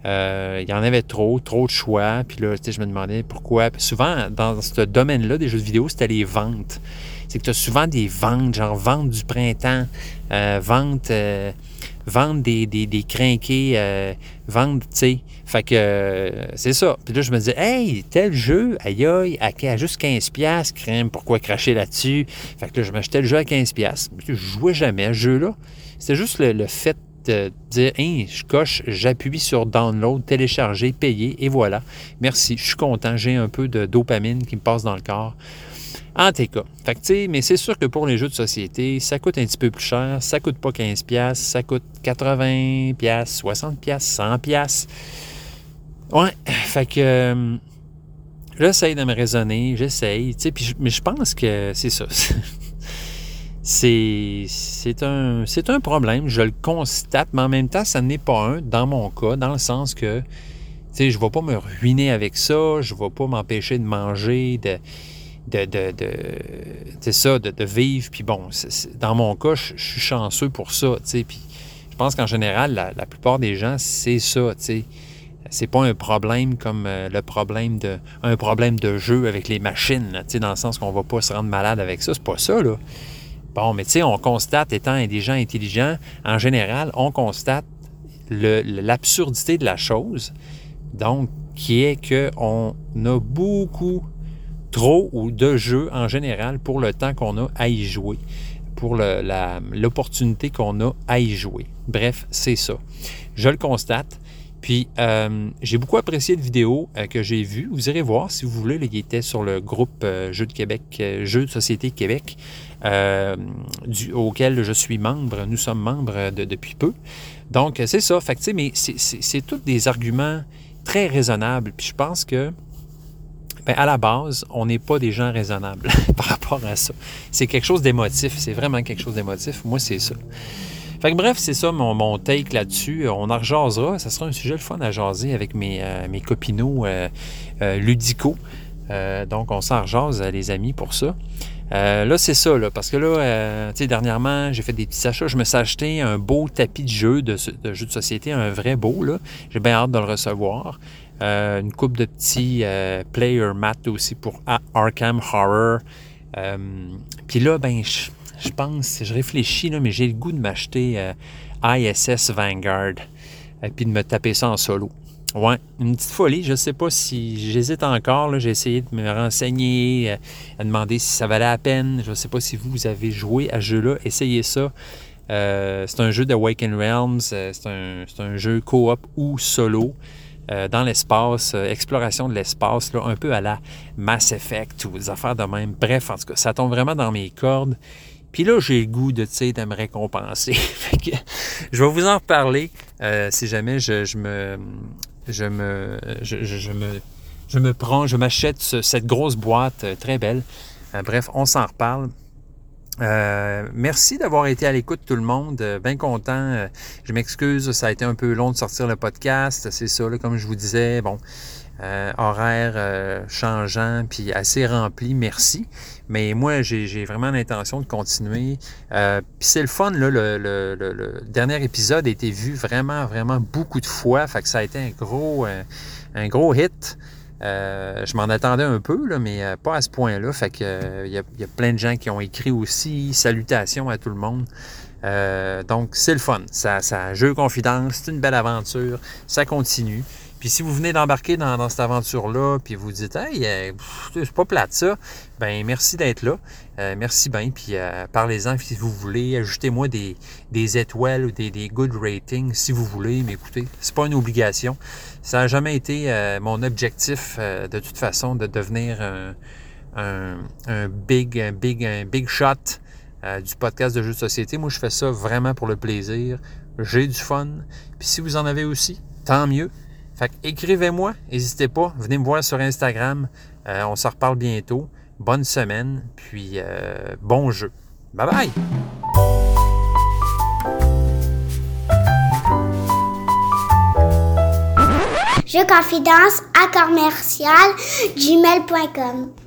Euh, il y en avait trop, trop de choix. Puis là, tu sais, je me demandais pourquoi. souvent, dans ce domaine-là des jeux vidéo, c'était les ventes. C'est que tu as souvent des ventes, genre vente du printemps, euh, vente, euh, vente des, des, des crinqués, euh, vente, tu sais. Fait que euh, c'est ça. Puis là, je me disais, hey, tel jeu, aïe aïe, à, juste 15$, crème, pourquoi cracher là-dessus? Fait que là, je m'achetais le jeu à 15$. Je jouais jamais à ce jeu-là. C'était juste le, fait de dire, hey, je coche, j'appuie sur download, télécharger, payer, et voilà. Merci, je suis content, j'ai un peu de dopamine qui me passe dans le corps. En tout cas, fait mais c'est sûr que pour les jeux de société, ça coûte un petit peu plus cher. Ça coûte pas 15$, ça coûte 80$, 60$, 100$. Ouais, fait que euh, j'essaye de me raisonner, j'essaye, tu sais, mais je pense que c'est ça. c'est un, un problème, je le constate, mais en même temps, ça n'est pas un dans mon cas, dans le sens que, tu sais, je ne vais pas me ruiner avec ça, je ne vais pas m'empêcher de manger, de de, de, de ça, de, vivre. Puis bon, dans mon cas, je, suis chanceux pour ça, je pense qu'en général, la, plupart des gens, c'est ça, tu c'est pas un problème comme euh, le problème de un problème de jeu avec les machines, dans le sens qu'on va pas se rendre malade avec ça. C'est pas ça, là. Bon, mais tu sais, on constate, étant des gens intelligents, en général, on constate l'absurdité de la chose. Donc, qui est qu'on a beaucoup trop ou de jeux en général pour le temps qu'on a à y jouer, pour l'opportunité qu'on a à y jouer. Bref, c'est ça. Je le constate. Puis, euh, j'ai beaucoup apprécié la vidéo euh, que j'ai vue. Vous irez voir si vous voulez. il était sur le groupe euh, Jeux de Québec, Jeux de Société Québec, auquel je suis membre. Nous sommes membres depuis peu. Donc, c'est ça. Fait mais c'est tous des arguments très raisonnables. Puis, je pense que, ben, à la base, on n'est pas des gens raisonnables par rapport à ça. C'est quelque chose d'émotif. C'est vraiment quelque chose d'émotif. Moi, c'est ça. Fait que bref, c'est ça mon, take là-dessus. On en rejasera. Ça sera un sujet le fun à jaser avec mes, euh, mes copinaux euh, euh, ludicaux. donc, on s'en rejase, les amis, pour ça. là, c'est ça, parce que là, tu sais, dernièrement, j'ai fait des petits achats. Je me suis acheté un beau tapis de jeu, de, de jeu de société, un vrai beau, là. J'ai bien hâte de le recevoir. Une coupe de petits player mat aussi pour Arkham Horror. Puis là, ben, je pense, je réfléchis, mais j'ai le goût de m'acheter euh, ISS Vanguard, et puis de me taper ça en solo. Ouais, une petite folie. Je sais pas si j'hésite encore. J'ai essayé de me renseigner, euh, à demander si ça valait la peine. Je ne sais pas si vous avez joué à ce jeu-là. Essayez ça. Euh, c'est un jeu de Awaken Realms. Euh, c'est un, jeu coop ou solo. Dans l'espace, exploration de l'espace, un peu à la Mass Effect ou des affaires de même. Bref, en tout cas, ça tombe vraiment dans mes cordes. Puis là, j'ai le goût de, de me récompenser. je vais vous en reparler si jamais je, me, je me, je, me, je me prends, je m'achète cette grosse boîte euh, très belle. Euh, bref, on s'en reparle. Euh, merci d'avoir été à l'écoute tout le monde. bien content. je m'excuse, ça a été un peu long de sortir le podcast. C'est ça, comme je vous disais. Bon, euh, horaire euh, changeant, puis assez rempli, merci. Mais moi, j'ai vraiment l'intention de continuer. Euh, puis c'est le fun, là, le, dernier épisode a été vu vraiment, vraiment beaucoup de fois. Fait que ça a été un gros, un gros hit. Je m'en attendais un peu, là, mais pas à ce point-là. Fait que il y, a, plein de gens qui ont écrit aussi. Salutations à tout le monde. donc, c'est le fun. Ça, ça jeu confidence, c'est une belle aventure. Ça continue. Puis si vous venez d'embarquer dans, cette aventure-là, puis vous dites Hey, euh, c'est pas plate ça, ben merci d'être là. Euh, merci bien. Puis euh, parlez-en si vous voulez. Ajoutez-moi des, étoiles ou des, good ratings si vous voulez. Mais écoutez, c'est pas une obligation. Ça n'a jamais été mon objectif de toute façon de devenir un, big, big, un big shot du podcast de jeux de société. Moi, je fais ça vraiment pour le plaisir. J'ai du fun. Puis si vous en avez aussi, tant mieux. Fait écrivez-moi, n'hésitez pas, venez me voir sur Instagram. Euh, on se reparle bientôt. Bonne semaine, puis euh, bon jeu. Bye bye! Je confidence à commercial gmail.com